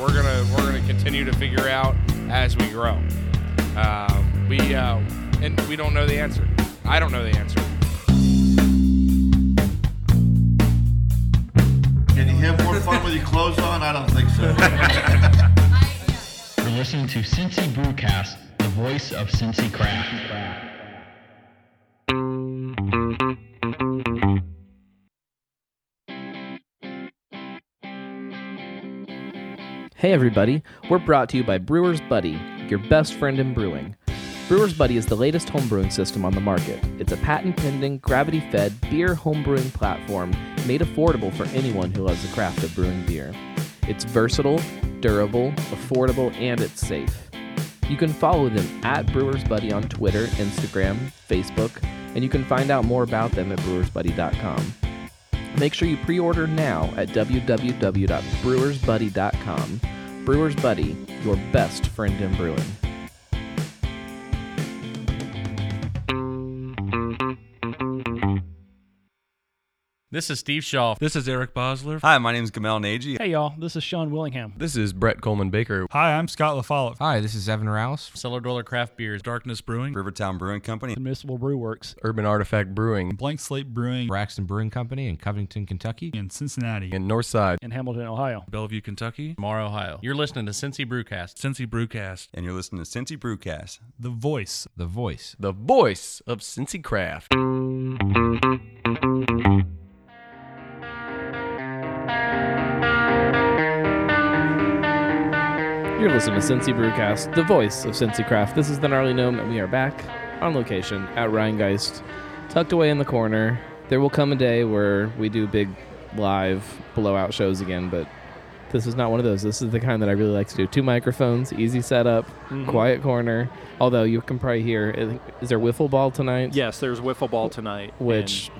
we're gonna we're gonna continue to figure out as we grow. Um, we uh, and we don't know the answer. I don't know the answer. Can you have more fun with your clothes on? I don't think so. You're listening to Cincy Brewcast, the voice of Cincy Craft. Hey everybody, we're brought to you by Brewer's Buddy, your best friend in brewing. Brewer's Buddy is the latest homebrewing system on the market. It's a patent pending, gravity fed beer homebrewing platform made affordable for anyone who loves the craft of brewing beer. It's versatile, durable, affordable, and it's safe. You can follow them at Brewers Buddy on Twitter, Instagram, Facebook, and you can find out more about them at brewersbuddy.com. Make sure you pre order now at www.brewersbuddy.com. Brewers Buddy, your best friend in brewing. This is Steve Shaw. This is Eric Bosler. Hi, my name is Gamal Nagy. Hey y'all, this is Sean Willingham. This is Brett Coleman Baker. Hi, I'm Scott LaFollette. Hi, this is Evan Rouse. Cellar Dweller Craft Beers. Darkness Brewing. Rivertown Brewing Company. Municipal Brew Works. Urban Artifact Brewing. Blank Slate Brewing. Braxton Brewing Company in Covington, Kentucky. In Cincinnati. In Northside. In Hamilton, Ohio. Bellevue, Kentucky. Morrow, Ohio. You're listening to Cincy Brewcast. Cincy Brewcast. And you're listening to Cincy Brewcast. The voice. The voice. The voice of Cincy Craft. You're listening to Cincy Brewcast, the voice of Cincy Craft. This is the Gnarly Gnome, and we are back on location at Rhinegeist, tucked away in the corner. There will come a day where we do big live blowout shows again, but this is not one of those. This is the kind that I really like to do. Two microphones, easy setup, mm-hmm. quiet corner. Although you can probably hear, is there wiffle ball tonight? Yes, there's wiffle ball tonight. Which,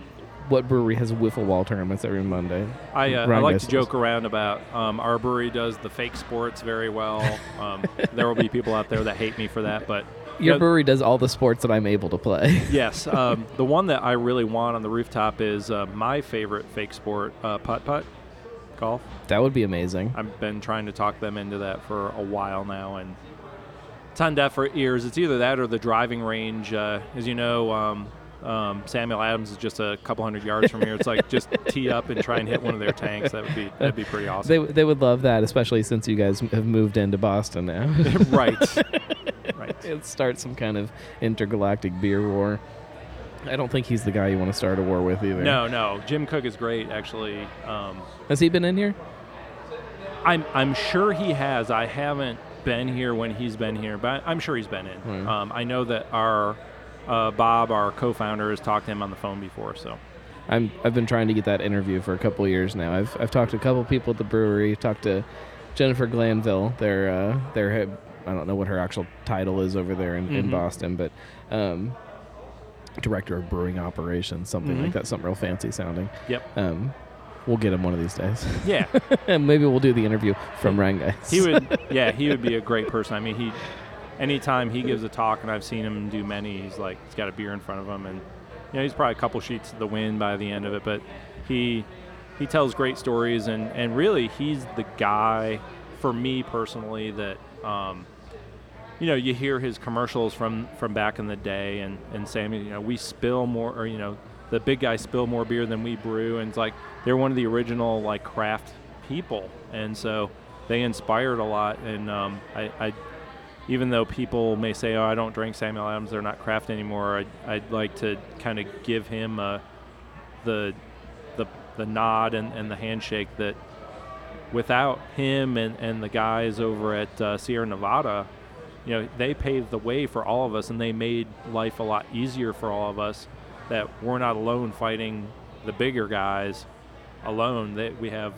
what brewery has wiffle ball tournaments every Monday? I, uh, I like to joke around about um, our brewery does the fake sports very well. Um, there will be people out there that hate me for that, but Your Yeah. brewery does all the sports that I'm able to play. yes, um, the one that I really want on the rooftop is uh, my favorite fake sport, uh, putt putt golf. that would be amazing. I've been trying to talk them into that for a while now, and it's on deaf ears. It's either that or the driving range. Uh, as you know, um, um, Samuel Adams is just a couple hundred yards from here. It's like just tee up and try and hit one of their tanks. That would be that'd be pretty awesome. They, they would love that, especially since you guys have moved into Boston now. right, right. It starts some kind of intergalactic beer war. I don't think he's the guy you want to start a war with either. No, no. Jim Koch is great, actually. Um, Has he been in here? I'm I'm sure he has. I haven't been here when he's been here, but I'm sure he's been in. Hmm. Um, I know that our uh, Bob, our co-founder, has talked to him on the phone before. So I'm I've been trying to get that interview for a couple of years now. I've I've talked to a couple people at the brewery. Talked to Jennifer Glanville. Their uh, their I don't know what her actual title is over there in, in Mhm. Boston, but um, director of brewing operations, something like Mhm. that, something real fancy sounding. Yep. Um, we'll get him one of these days. yeah, and maybe we'll do the interview from Rhinegeist. he would. Yeah, he would be a great person. I mean, he anytime he gives a talk, and I've seen him do many. He's like he's got a beer in front of him, and you know he's probably a couple sheets to the wind by the end of it. But he he tells great stories, and and really he's the guy for me personally that. Um, you know, you hear his commercials from from back in the day, and and saying, you know, we spill more, or you know, the big guys spill more beer than we brew, and it's like they're one of the original like craft people, and so they inspired a lot. And um, I, I, even though people may say, oh, I don't drink Samuel Adams, they're not craft anymore. I'd, I'd like to kind of give him uh, the the the nod and, and the handshake that without him and, and the guys over at uh, Sierra Nevada, you know, they paved the way for all of us and they made life a lot easier for all of us that we're not alone fighting the bigger guys alone. That we have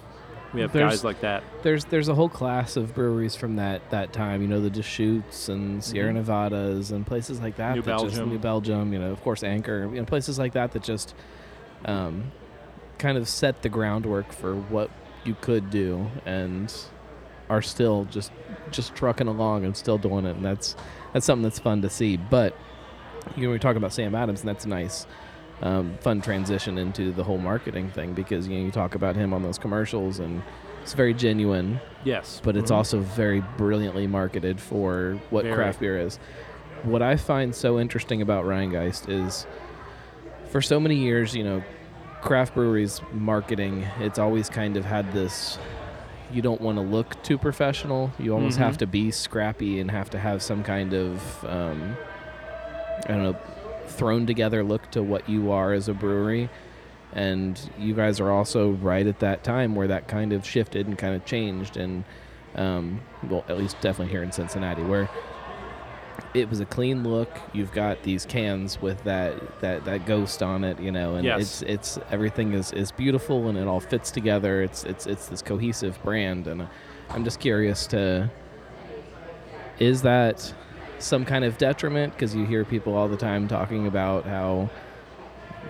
we have There's- guys like that. There's there's a whole class of breweries from that that time. You know, the Deschutes and Sierra Mhm. Nevadas and places like that. New that just- Belgium. New Belgium. You know, of course, Anchor. You know, places like that that just um, kind of set the groundwork for what you could do and are still just just trucking along and still doing it. And that's that's something that's fun to see. But you know, we talk about Sam Adams, and that's nice. Um, fun transition into the whole marketing thing because you know you talk about him on those commercials and it's very genuine Yes, but it's Mhm. also very brilliantly marketed for what Very. craft beer is. What I find so interesting about Rhinegeist is for so many years, you know, craft breweries marketing, it's always kind of had this you don't want to look too professional. You almost Mhm. have to be scrappy and have to have some kind of um, I don't know thrown together look to what you are as a brewery. And you guys are also right at that time where that kind of shifted and kind of changed. And um, well, at least definitely here in Cincinnati, where it was a clean look. You've got these cans with that that, that ghost on it, you know, and Yes. it's it's everything is, is beautiful and it all fits together. It's it's it's this cohesive brand, and I'm just curious to is that some kind of detriment because you hear people all the time talking about how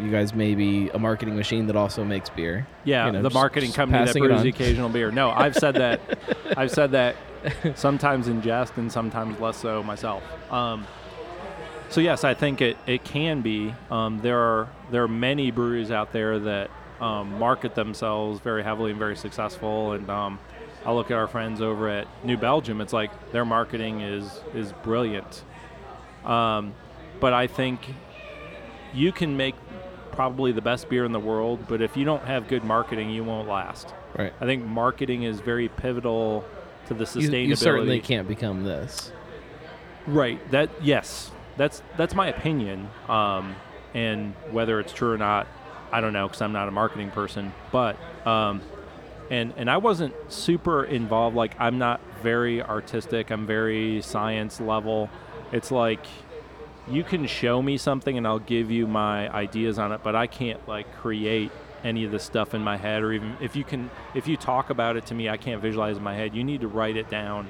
you guys may be a marketing machine that also makes beer. Yeah, You know, the just- marketing just company that brews the occasional beer. No, I've said that. I've said that sometimes in jest and sometimes less so myself. Um, so yes, I think it, it can be. Um, there are there are many breweries out there that um, market themselves very heavily and very successful. And I look at our friends over at New Belgium. It's like their marketing is is brilliant. Um, but I think you can make probably the best beer in the world, but if you don't have good marketing, you won't last. Right. I think marketing is very pivotal to the You, sustainability. you certainly can't become this. Right. That yes. That's that's my opinion. Um, and whether it's true or not, I don't know because I'm not a marketing person. But um, and and I wasn't super involved. Like I'm not very artistic. I'm very science level. It's like you can show me something and I'll give you my ideas on it, but I can't like create any of the stuff in my head or even if you can if you talk about it to me, I can't visualize in my head. You need to write it down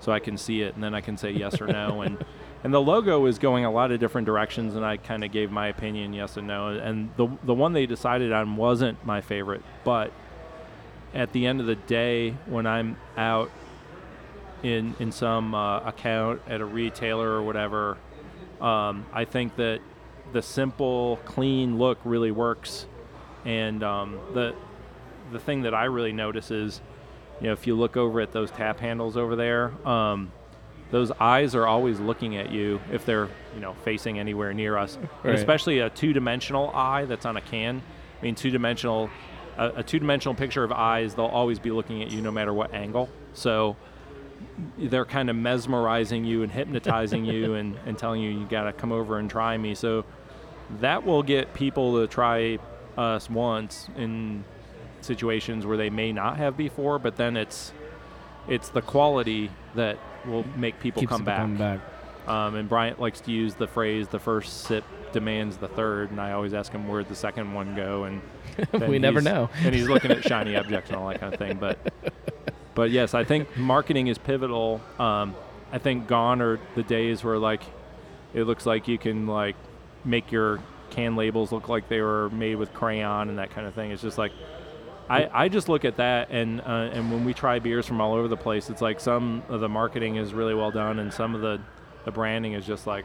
so I can see it and then I can say yes or no and and the logo is going a lot of different directions and I kind of gave my opinion yes and no and the the one they decided on wasn't my favorite, but at the end of the day when I'm out in in some uh, account at a retailer or whatever, um, I think that the simple, clean look really works. And um, the the thing that I really notice is, you know, if you look over at those tap handles over there, um, those eyes are always looking at you if they're you know facing anywhere near us, Right. especially a two-dimensional eye that's on a can. I mean, two-dimensional. A, a two-dimensional picture of eyes, they'll always be looking at you no matter what angle. So they're kind of mesmerizing you and hypnotizing you and, and telling you you got to come over and try me. So that will get people to try us once in situations where they may not have before, but then it's it's the quality that will make people Keeps come back. back. Um, and Bryant likes to use the phrase "the first sip demands the third, and I always ask him where'd the second one go, and We never know. and he's looking at shiny objects and all that kind of thing. But but yes, I think marketing is pivotal. Um, I think gone are the days where like it looks like you can like make your can labels look like they were made with crayon and that kind of thing. It's just like I, I just look at that and uh, and when we try beers from all over the place, it's like some of the marketing is really well done and some of the, the branding is just like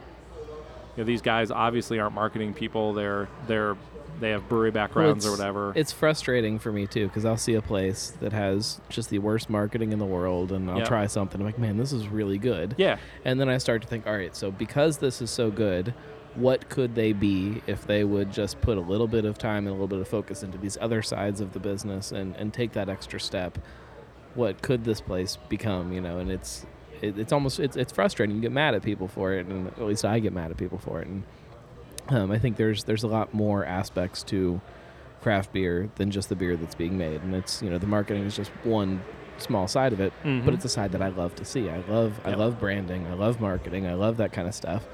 you know, these guys obviously aren't marketing people. They're they're they have brewery Well, backgrounds or whatever. It's frustrating for me too because I'll see a place that has just the worst marketing in the world, and I'll Yeah. try something. I'm like, man, this is really good. Yeah. And then I start to think, all right, so because this is so good, what could they be if they would just put a little bit of time and a little bit of focus into these other sides of the business and, and take that extra step? What could this place become? You know, and it's it, it's almost it's, it's frustrating. You get mad at people for it, and at least I get mad at people for it. And um, I think there's there's a lot more aspects to craft beer than just the beer that's being made, and it's you know the marketing is just one small side of it, Mhm. but it's a side that I love to see. I love I love branding, I love marketing, I love that kind of stuff.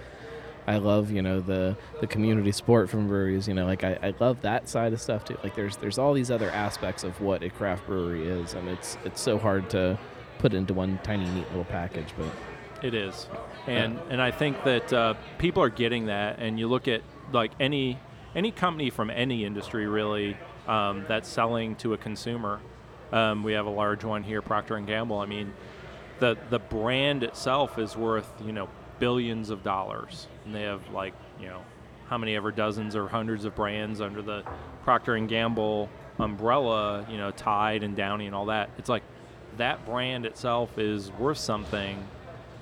I love you know the the community support from breweries. You know, like I, I love that side of stuff too. Like there's there's all these other aspects of what a craft brewery is, and it's it's so hard to put it into one tiny neat little package. But It is, and and I think that uh, people are getting that. And you look at like any any company from any industry really um, that's selling to a consumer. Um, we have a large one here, Procter and Gamble. I mean, the the brand itself is worth you know billions of dollars, and they have like you know how many ever dozens or hundreds of brands under the Procter and Gamble umbrella. You know, Tide and Downy and all that. It's like that brand itself is worth something,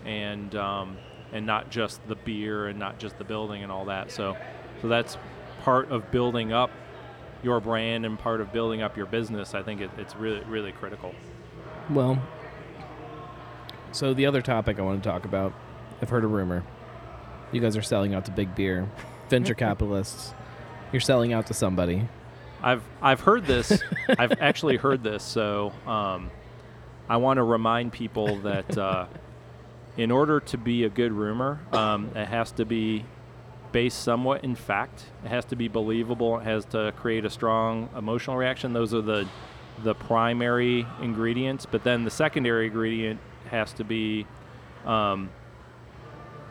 and um, and not just the beer and not just the building and all that. So, so that's part of building up your brand and part of building up your business. I think it, it's really really critical. Well, so the other topic I want to talk about, I've heard a rumor. You guys are selling out to Big Beer, venture capitalists. You're selling out to somebody. I've I've heard this. I've actually heard this. So um, I want to remind people that uh, in order to be a good rumor, um, it has to be based somewhat in fact. It has to be believable. It has to create a strong emotional reaction. Those are the the primary ingredients. But then the secondary ingredient has to be um,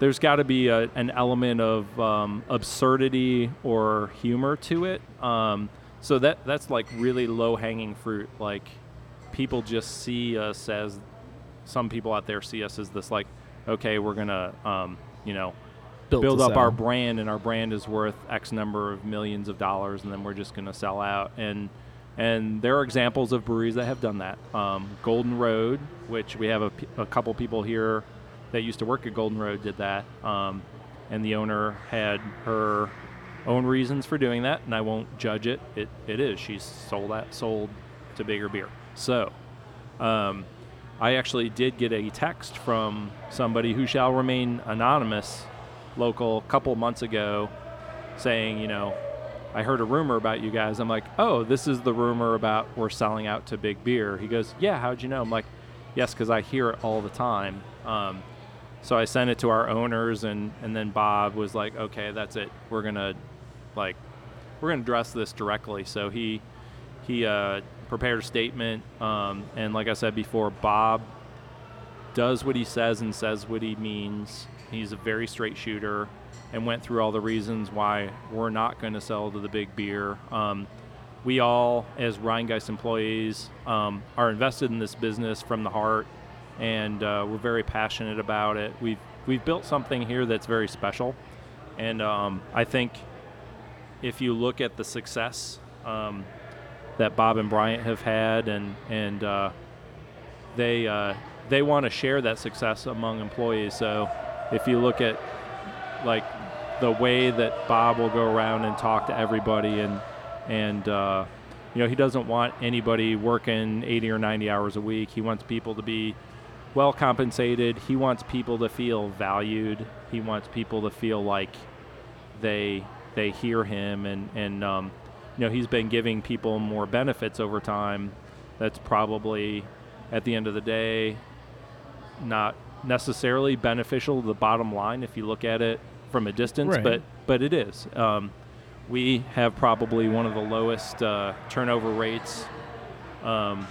there's got to be a, an element of um, absurdity or humor to it. Um, so that that's like really low hanging fruit. Like people just see us as some people out there see us as this like, okay, we're gonna um, you know Built build up our brand, and our brand is worth X number of millions of dollars, and then we're just gonna sell out. And and there are examples of breweries that have done that. Um, Golden Road, which we have a couple people here that used to work at Golden Road, did that. Um, and the owner had her own reasons for doing that, and I won't judge it. It it is. She's sold that sold to bigger beer. So, um, I actually did get a text from somebody who shall remain anonymous, local, a couple months ago, saying, you know, I heard a rumor about you guys. I'm like, oh, this is the rumor about we're selling out to big beer. He goes, yeah, how'd you know? I'm like, yes, because I hear it all the time. Um, so I sent it to our owners, and and then Bob was like, okay, that's it. We're gonna like we're gonna address this directly. So he he uh, prepared a statement, um, and like I said before, Bob does what he says and says what he means. He's a very straight shooter, and went through all the reasons why we're not going to sell to the big beer. Um, we all, as Rhinegeist employees, um, are invested in this business from the heart, and uh, we're very passionate about it. We've we've built something here that's very special, and um, I think if you look at the success um, that Bob and Bryant have had, and and uh, they uh, they want to share that success among employees. So if you look at like the way that Bob will go around and talk to everybody, and and uh, you know he doesn't want anybody working 80 or 90 hours a week. He wants people to be well compensated. He wants people to feel valued. He wants people to feel like they they hear him and and um, you know he's been giving people more benefits over time. That's probably at the end of the day not necessarily beneficial to the bottom line if you look at it from a distance, Right. but but it is. Um, we have probably one of the lowest uh, turnover rates, um,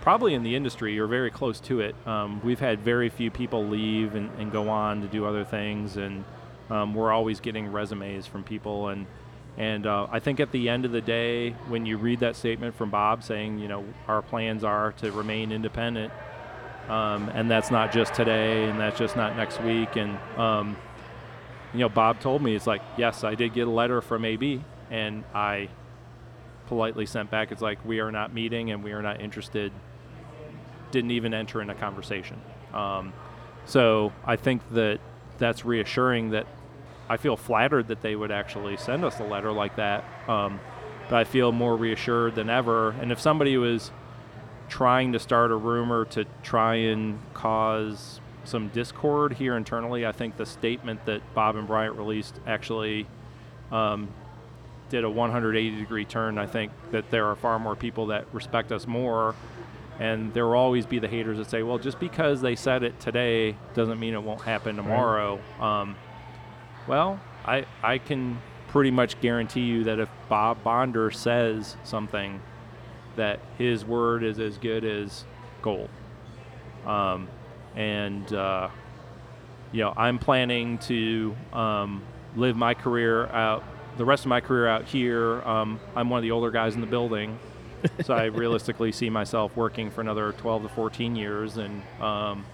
probably in the industry or very close to it. Um, we've had very few people leave and, and go on to do other things, and um, we're always getting resumes from people. And and uh, I think at the end of the day, when you read that statement from Bob saying, you know, our plans are to remain independent, um, and that's not just today, and that's just not next week, and um, you know, Bob told me it's like, yes, I did get a letter from AB, and I politely sent back, it's like, we are not meeting and we are not interested. Didn't even enter in a conversation. Um, so I think that that's reassuring that I feel flattered that they would actually send us a letter like that. Um, but I feel more reassured than ever. And if somebody was trying to start a rumor to try and cause some discord here internally. I think the statement that Bob and Bryant released actually um, did a 180 degree turn. I think that there are far more people that respect us more, and there will always be the haters that say, well, just because they said it today doesn't mean it won't happen tomorrow. Um, well, I, I can pretty much guarantee you that if Bob Bonder says something, that his word is as good as gold. Um, and uh, you know, I'm planning to um, live my career out, the rest of my career out here. Um, I'm one of the older guys in the building, so I realistically see myself working for another 12 to 14 years, and um,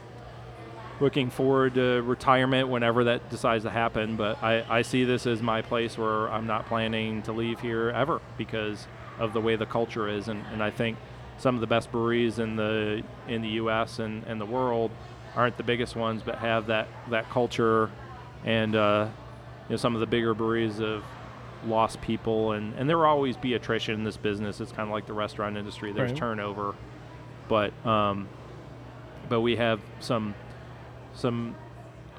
looking forward to retirement whenever that decides to happen. But I, I see this as my place where I'm not planning to leave here ever because of the way the culture is, and, and I think some of the best breweries in the in the U.S. and, and the world aren't the biggest ones, but have that that culture, and uh, you know some of the bigger breweries have lost people, and, and there will always be attrition in this business. It's kind of like the restaurant industry. There's Right. turnover, but um, but we have some some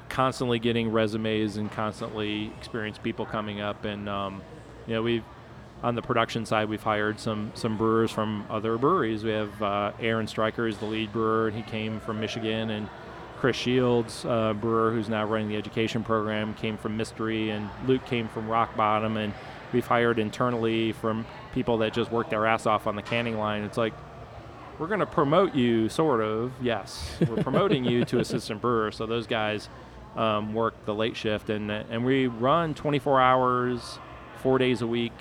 constantly getting resumes and constantly experienced people coming up, and um, you know we've on the production side we've hired some some brewers from other breweries. We have uh, Aaron Stryker is the lead brewer, and he came from Michigan, and Chris Shields, uh, brewer who's now running the education program, came from Mystery, and Luke came from Rock Bottom, and we've hired internally from people that just worked their ass off on the canning line. It's like we're going to promote you, sort of. Yes, we're promoting you to assistant brewer. So those guys um, work the late shift, and and we run 24 hours, four days a week,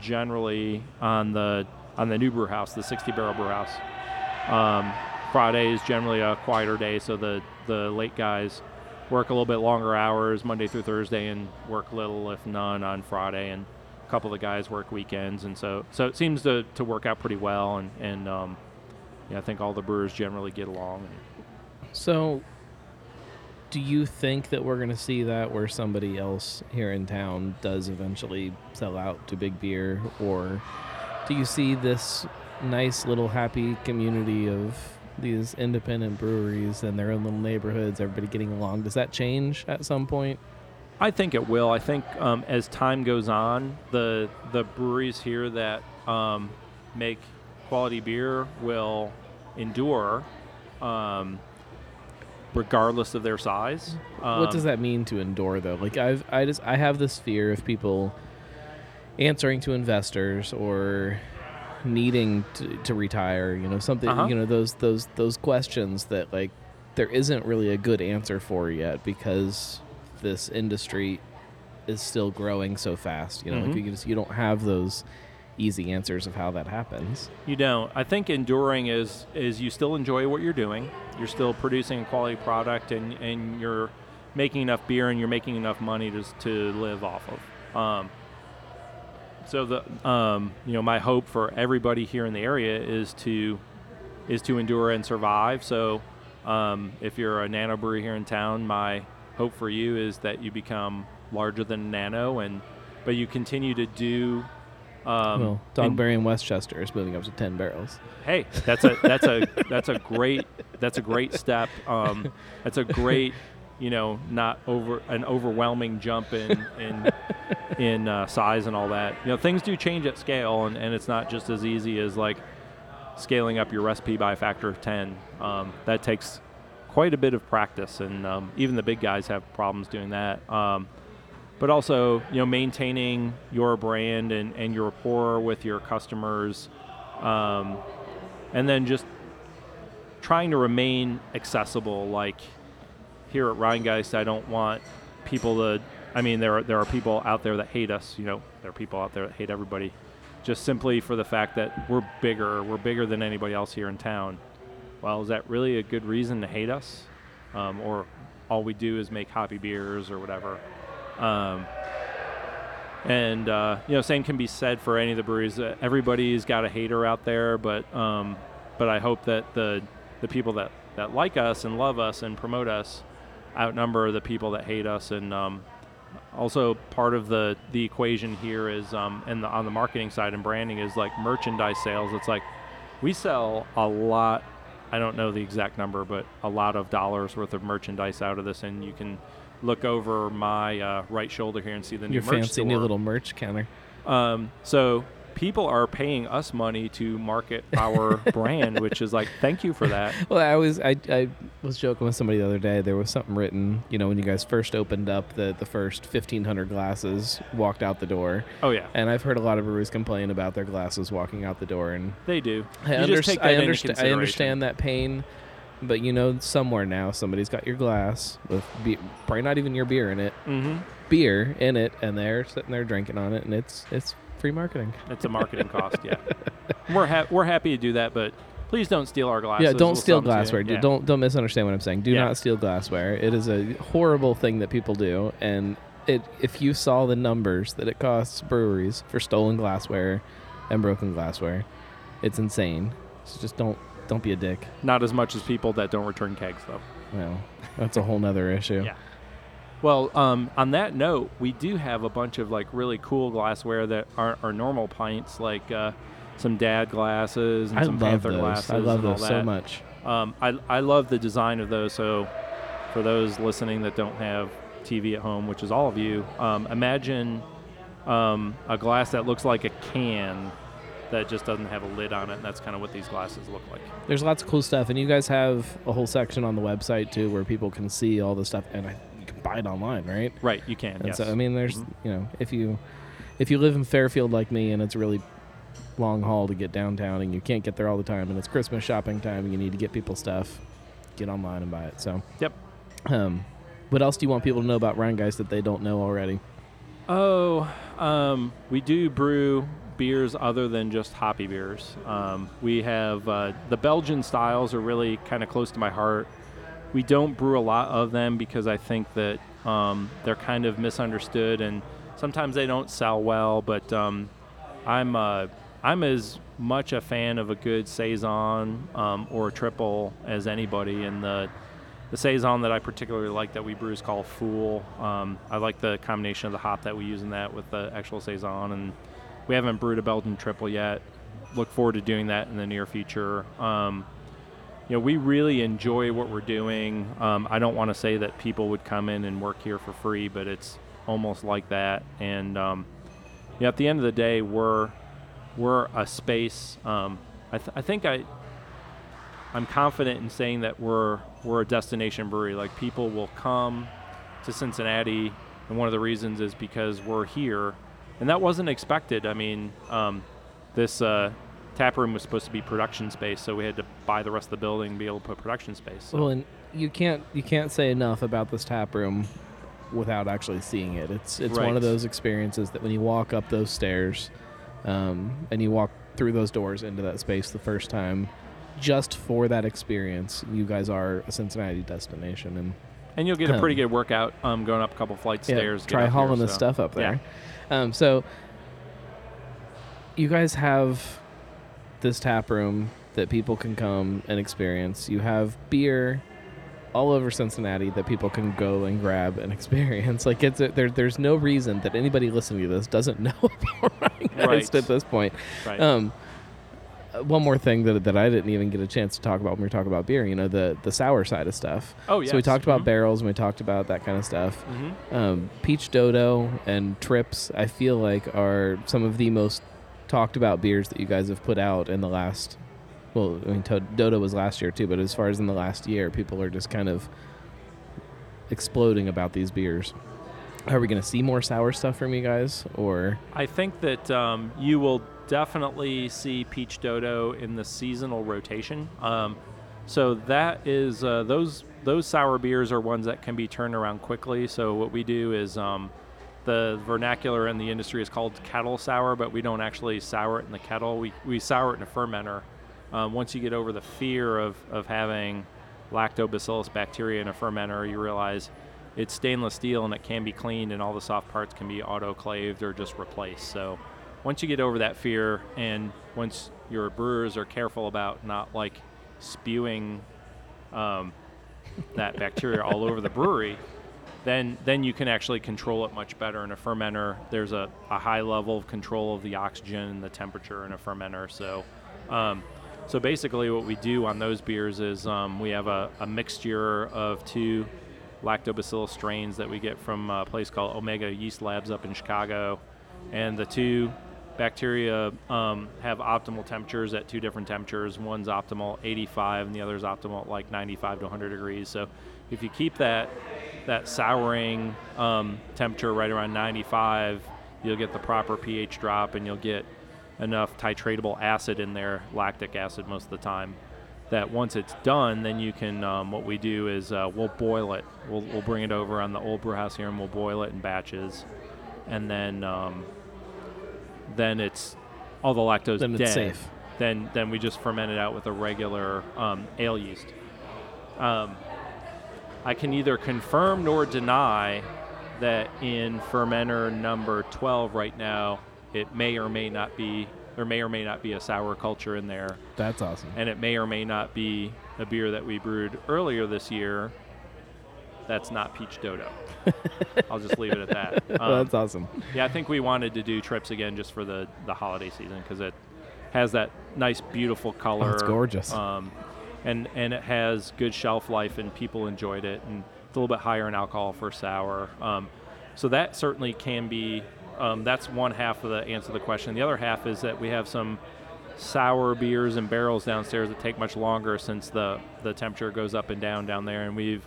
generally on the on the new brew house, the 60 barrel brew house. Um, Friday is generally a quieter day, so the the late guys work a little bit longer hours Monday through Thursday, and work little if none on Friday, and a couple of the guys work weekends, and so so it seems to, to work out pretty well, and and um, yeah, I think all the brewers generally get along. So, do you think that we're going to see that where somebody else here in town does eventually sell out to big beer, or do you see this nice little happy community of these independent breweries and their own little neighborhoods, everybody getting along? Does that change at some point? I think it will. I think um, as time goes on, the the breweries here that um, make quality beer will endure, um, regardless of their size. what does Um, that mean to endure though? Like I've I just I have this fear of people answering to investors or needing to, to retire, you know, something Uh-huh. you know, those those those questions that like there isn't really a good answer for yet because this industry is still growing so fast. You know, Mhm. like you just you don't have those easy answers of how that happens. You don't. I think enduring is is you still enjoy what you're doing. You're still producing a quality product, and and you're making enough beer, and you're making enough money to to live off of. Um, so the um, you know my hope for everybody here in the area is to is to endure and survive. So um, if you're a nano brewery here in town, my hope for you is that you become larger than nano, and but you continue to do. Um, well, and- Dogberry in Westchester is moving up to ten barrels. hey that's a that's a that's a great that's a great step. Um, that's a great you know not over an overwhelming jump in in in uh, size and all that. You know things do change at scale and, and it's not just as easy as like scaling up your recipe by a factor of 10 um, that takes quite a bit of practice and um, even the big guys have problems doing that. Um, but also you know maintaining your brand and, and your rapport with your customers um, and then just trying to remain accessible. Like here at Rhinegeist I don't want people to I mean there are, there are people out there that hate us you know there are people out there that hate everybody just simply for the fact that we're bigger we're bigger than anybody else here in town. Well is that really a good reason to hate us? Um, or all we do is make hoppy beers or whatever um, and uh, you know, same can be said for any of the breweries. Uh, everybody's got a hater out there, but um, but I hope that the the people that, that like us and love us and promote us outnumber the people that hate us. And um, also part of the the equation here is um, and the, on the marketing side and branding is like merchandise sales. It's like we sell a lot. I don't know the exact number, but a lot of dollars worth of merchandise out of this, and you can look over my uh, right shoulder here and see the new Your merch fancy new little merch counter. Um, so people are paying us money to market our brand, which is like, thank you for that. Well, I was I, I was joking with somebody the other day. There was something written, you know, when you guys first opened up the the first fifteen hundred glasses walked out the door. Oh, yeah. And I've heard a lot of breweries complain about their glasses walking out the door, and They do. I, You just take that I, underst- I understand that pain, but you know, somewhere now somebody's got your glass with be- probably not even your beer in it, Mhm. beer in it, and they're sitting there drinking on it, and it's it's free marketing. It's a marketing cost, yeah. We're ha- we're happy to do that, but please don't steal our glasses. Yeah, don't steal sell them to you. glassware. Yeah. Don't don't misunderstand what I'm saying. Do Yeah. not steal glassware. It is a horrible thing that people do, and it if you saw the numbers that it costs breweries for stolen glassware and broken glassware, it's insane. So just don't don't be a dick. Not as much as people that don't return kegs, though. Well, that's a whole nother issue. Yeah. Well, um, on that note, we do have a bunch of like really cool glassware that aren't our normal pints. Like uh, some dad glasses and I some panther those. glasses. I love those so much. Um, I I love the design of those. So for those listening that don't have TV at home, which is all of you, um, imagine um, a glass that looks like a can that just doesn't have a lid on it, and that's kind of what these glasses look like. There's lots of cool stuff, and you guys have a whole section on the website too, where people can see all the stuff, and I, you can buy it online, right? Right, you can. And yes. so I mean, there's Mhm. you know, if you if you live in Fairfield like me, and it's really long haul to get downtown, and you can't get there all the time, and it's Christmas shopping time, and you need to get people stuff, get online and buy it. So Yep. Um, what else do you want people to know about Rhinegeist that they don't know already? Oh, um, we do brew beers other than just hoppy beers. Um, we have uh, the Belgian styles are really kind of close to my heart. We don't brew a lot of them because I think that um, they're kind of misunderstood and sometimes they don't sell well. But um, I'm uh, I'm as much a fan of a good saison um, or a triple as anybody, and the the saison that I particularly like that we brew is called Fool. Um, I like the combination of the hop that we use in that with the actual saison, and we haven't brewed a Belgian triple yet. Look forward to doing that in the near future. Um, you know, we really enjoy what we're doing. Um, I don't want to say that people would come in and work here for free, but it's almost like that. And um, you know, at the end of the day, we're we're a space. Um, I, th- I think I I'm confident in saying that we're we're a destination brewery. Like people will come to Cincinnati, and one of the reasons is because we're here, and that wasn't expected. I mean, um, this uh, tap room was supposed to be production space, so we had to buy the rest of the building to be able to put production space. So. Well, and you can't you can't say enough about this tap room without actually seeing it. It's it's one of those experiences that when you walk up those stairs, um, and you walk through those doors into that space the first time, just for that experience, you guys are a Cincinnati destination, and and you'll get a pretty um, good workout um, going up a couple flights of yeah, stairs. Try here, hauling the so- stuff up Yeah. Um, so you guys have this tap room that people can come and experience. You have beer all over Cincinnati that people can go and grab and experience. Like it's a, there, there's no reason that anybody listening to this doesn't know about Ryan Right. at this point. Right. Um, one more thing that, that I didn't even get a chance to talk about when we were talking about beer, you know, the the sour side of stuff. Oh, yeah. So we talked about Mhm. barrels and we talked about that kind of stuff. Mhm. Um, Peach Dodo and Trips, I feel like, are some of the most talked about beers that you guys have put out in the last. Well, I mean, to- Dodo was last year too, but as far as in the last year, people are just kind of exploding about these beers. Are we going to see more sour stuff from you guys, or I think that um, you will definitely see Peach Dodo in the seasonal rotation. Um, so that is uh, those those sour beers are ones that can be turned around quickly. So what we do is um, the vernacular in the industry is called kettle sour, but we don't actually sour it in the kettle. We we sour it in a fermenter. Um, once you get over the fear of of having lactobacillus bacteria in a fermenter, you realize it's stainless steel and it can be cleaned and all the soft parts can be autoclaved or just replaced. So once you get over that fear and once your brewers are careful about not like spewing um, that bacteria all over the brewery, then then you can actually control it much better in a fermenter. There's a, a high level of control of the oxygen and the temperature in a fermenter. So um, so basically what we do on those beers is um, we have a, a mixture of two lactobacillus strains that we get from a place called Omega Yeast Labs up in Chicago. And the two bacteria um, have optimal temperatures at two different temperatures. One's optimal 85 and the other's optimal like 95 to 100 degrees. So if you keep that that souring um, temperature right around 95, you'll get the proper pH drop and you'll get enough titratable acid in there, lactic acid most of the time, that once it's done, then you can. Um, what we do is uh, we'll boil it. We'll, we'll bring it over on the old brew house here, and we'll boil it in batches, and then um, then it's all the lactose Then it's dead. safe. Then then we just ferment it out with a regular um, ale yeast. Um, I can neither confirm nor deny that in fermenter number 12 right now, it may or may not be, there may or may not be a sour culture in there. That's awesome. And it may or may not be a beer that we brewed earlier this year that's not Peach Dodo. I'll just leave it at that. Um, That's awesome. Yeah, I think we wanted to do trips again just for the, the holiday season because it has that nice, beautiful color. Oh, it's gorgeous. Um, and and it has good shelf life, and people enjoyed it, and it's a little bit higher in alcohol for sour. Um, so that certainly can be. Um, that's one half of the answer to the question. The other half is that we have some sour beers and barrels downstairs that take much longer since the the temperature goes up and down down there, and we've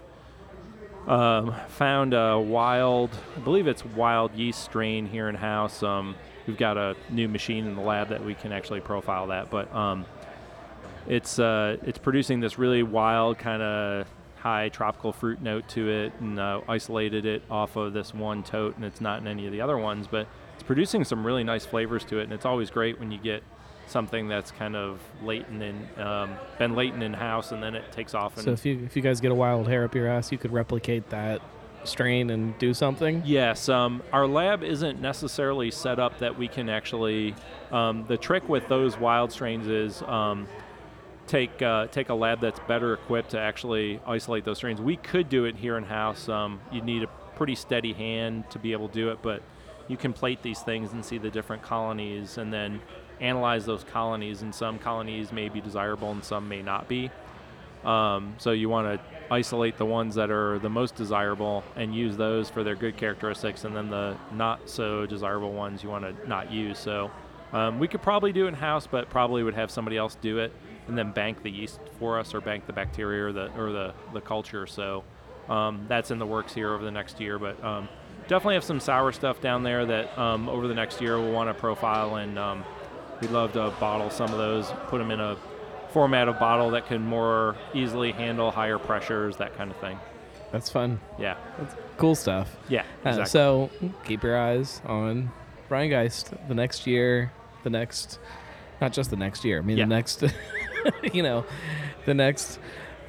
um, found a wild, I believe it's wild yeast strain here in house. Um, we've got a new machine in the lab that we can actually profile that, but um, it's uh, it's producing this really wild kind of high tropical fruit note to it, and uh, isolated it off of this one tote, and it's not in any of the other ones, but it's producing some really nice flavors to it, and it's always great when you get something that's kind of latent in um, been latent in house, and then it takes off. And So if you if you guys get a wild hair up your ass, you could replicate that strain and do something. Yes, um, our lab isn't necessarily set up that we can actually. Um, the trick with those wild strains is um, take uh, take a lab that's better equipped to actually isolate those strains. We could do it here in house. Um, you need a pretty steady hand to be able to do it, but you can plate these things and see the different colonies, and then analyze those colonies. And some colonies may be desirable, and some may not be. Um, so you want to isolate the ones that are the most desirable and use those for their good characteristics, and then the not so desirable ones you want to not use. So um, we could probably do in house, but probably would have somebody else do it and then bank the yeast for us, or bank the bacteria or the or the the culture. So um, that's in the works here over the next year, but. Um, definitely have some sour stuff down there that um, over the next year we'll want to profile, and um, we'd love to bottle some of those, put them in a format of bottle that can more easily handle higher pressures, that kind of thing. That's fun. Yeah. That's cool stuff. Yeah, Uh, exactly. so keep your eyes on Rhinegeist the next year, the next, not just the next year. I mean Yeah. the next, you know, the next,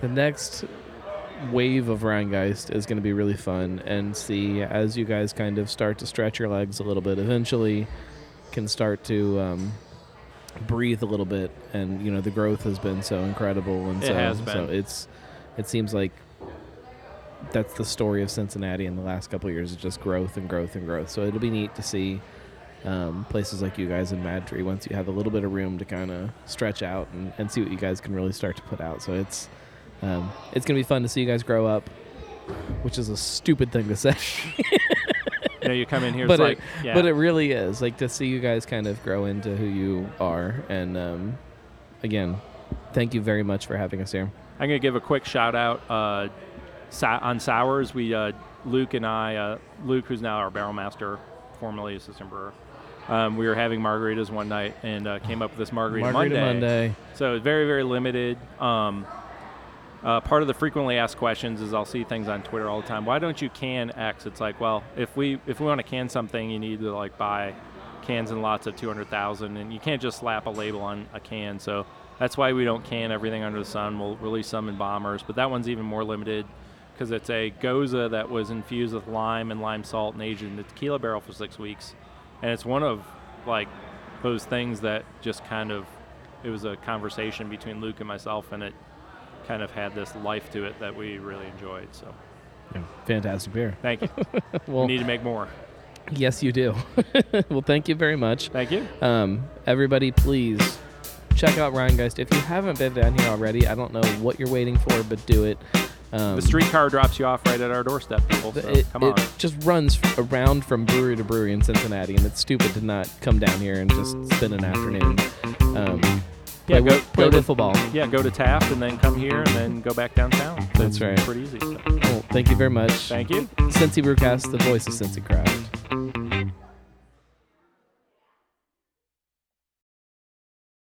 the next wave of Rhinegeist is going to be really fun and see as you guys kind of start to stretch your legs a little bit. Eventually, can start to. Um, breathe a little bit and you know the growth has been so incredible and It so so it's it seems like that's the story of Cincinnati in the last couple of years. is just growth and growth and growth. So it'll be neat to see um, places like you guys in MadTree once you have a little bit of room to kind of stretch out and, and see what you guys can really start to put out. So it's um, it's gonna be fun to see you guys grow up, which is a stupid thing to say. You know, you come in here, but it's it, like, yeah. but it really is like to see you guys kind of grow into who you are. And um, again, thank you very much for having us here. I'm going to give a quick shout out uh, on sours. We uh, Luke and I, uh, Luke, who's now our barrel master, formerly assistant brewer. Um, we were having margaritas one night and uh, came up with this margarita, Margarita Monday. Monday. So it's very very limited. Um, uh, part of the frequently asked questions is I'll see things on Twitter all the time. Why don't you can X? It's like, well, if we if we want to can something, you need to like buy cans in lots of 200,000, and you can't just slap a label on a can. So that's why we don't can everything under the sun. We'll release some in bombers, but that one's even more limited because it's a gose that was infused with lime and lime salt and aged in the tequila barrel for six weeks, and it's one of like those things that just kind of it was a conversation between Luke and myself, and it kind of had this life to it that we really enjoyed. So Yeah, fantastic beer. thank you. well, we need to make more. Yes, you do. well, thank you very much. Thank you. Um, everybody, please check out Rhinegeist. If you haven't been down here already, I don't know what you're waiting for, but do it. Um, the streetcar drops you off right at our doorstep, people. So it, come it on. just runs around from brewery to brewery in Cincinnati, and it's stupid to not come down here and just spend an afternoon. Um, Yeah, play, go, wi- play go to wiffle ball. Yeah, go to Taft and then come here and then go back downtown. So That's right. Pretty easy. So. Well, thank you very much. Thank you. Cincy Brewcast, the voice of Cincy Craft.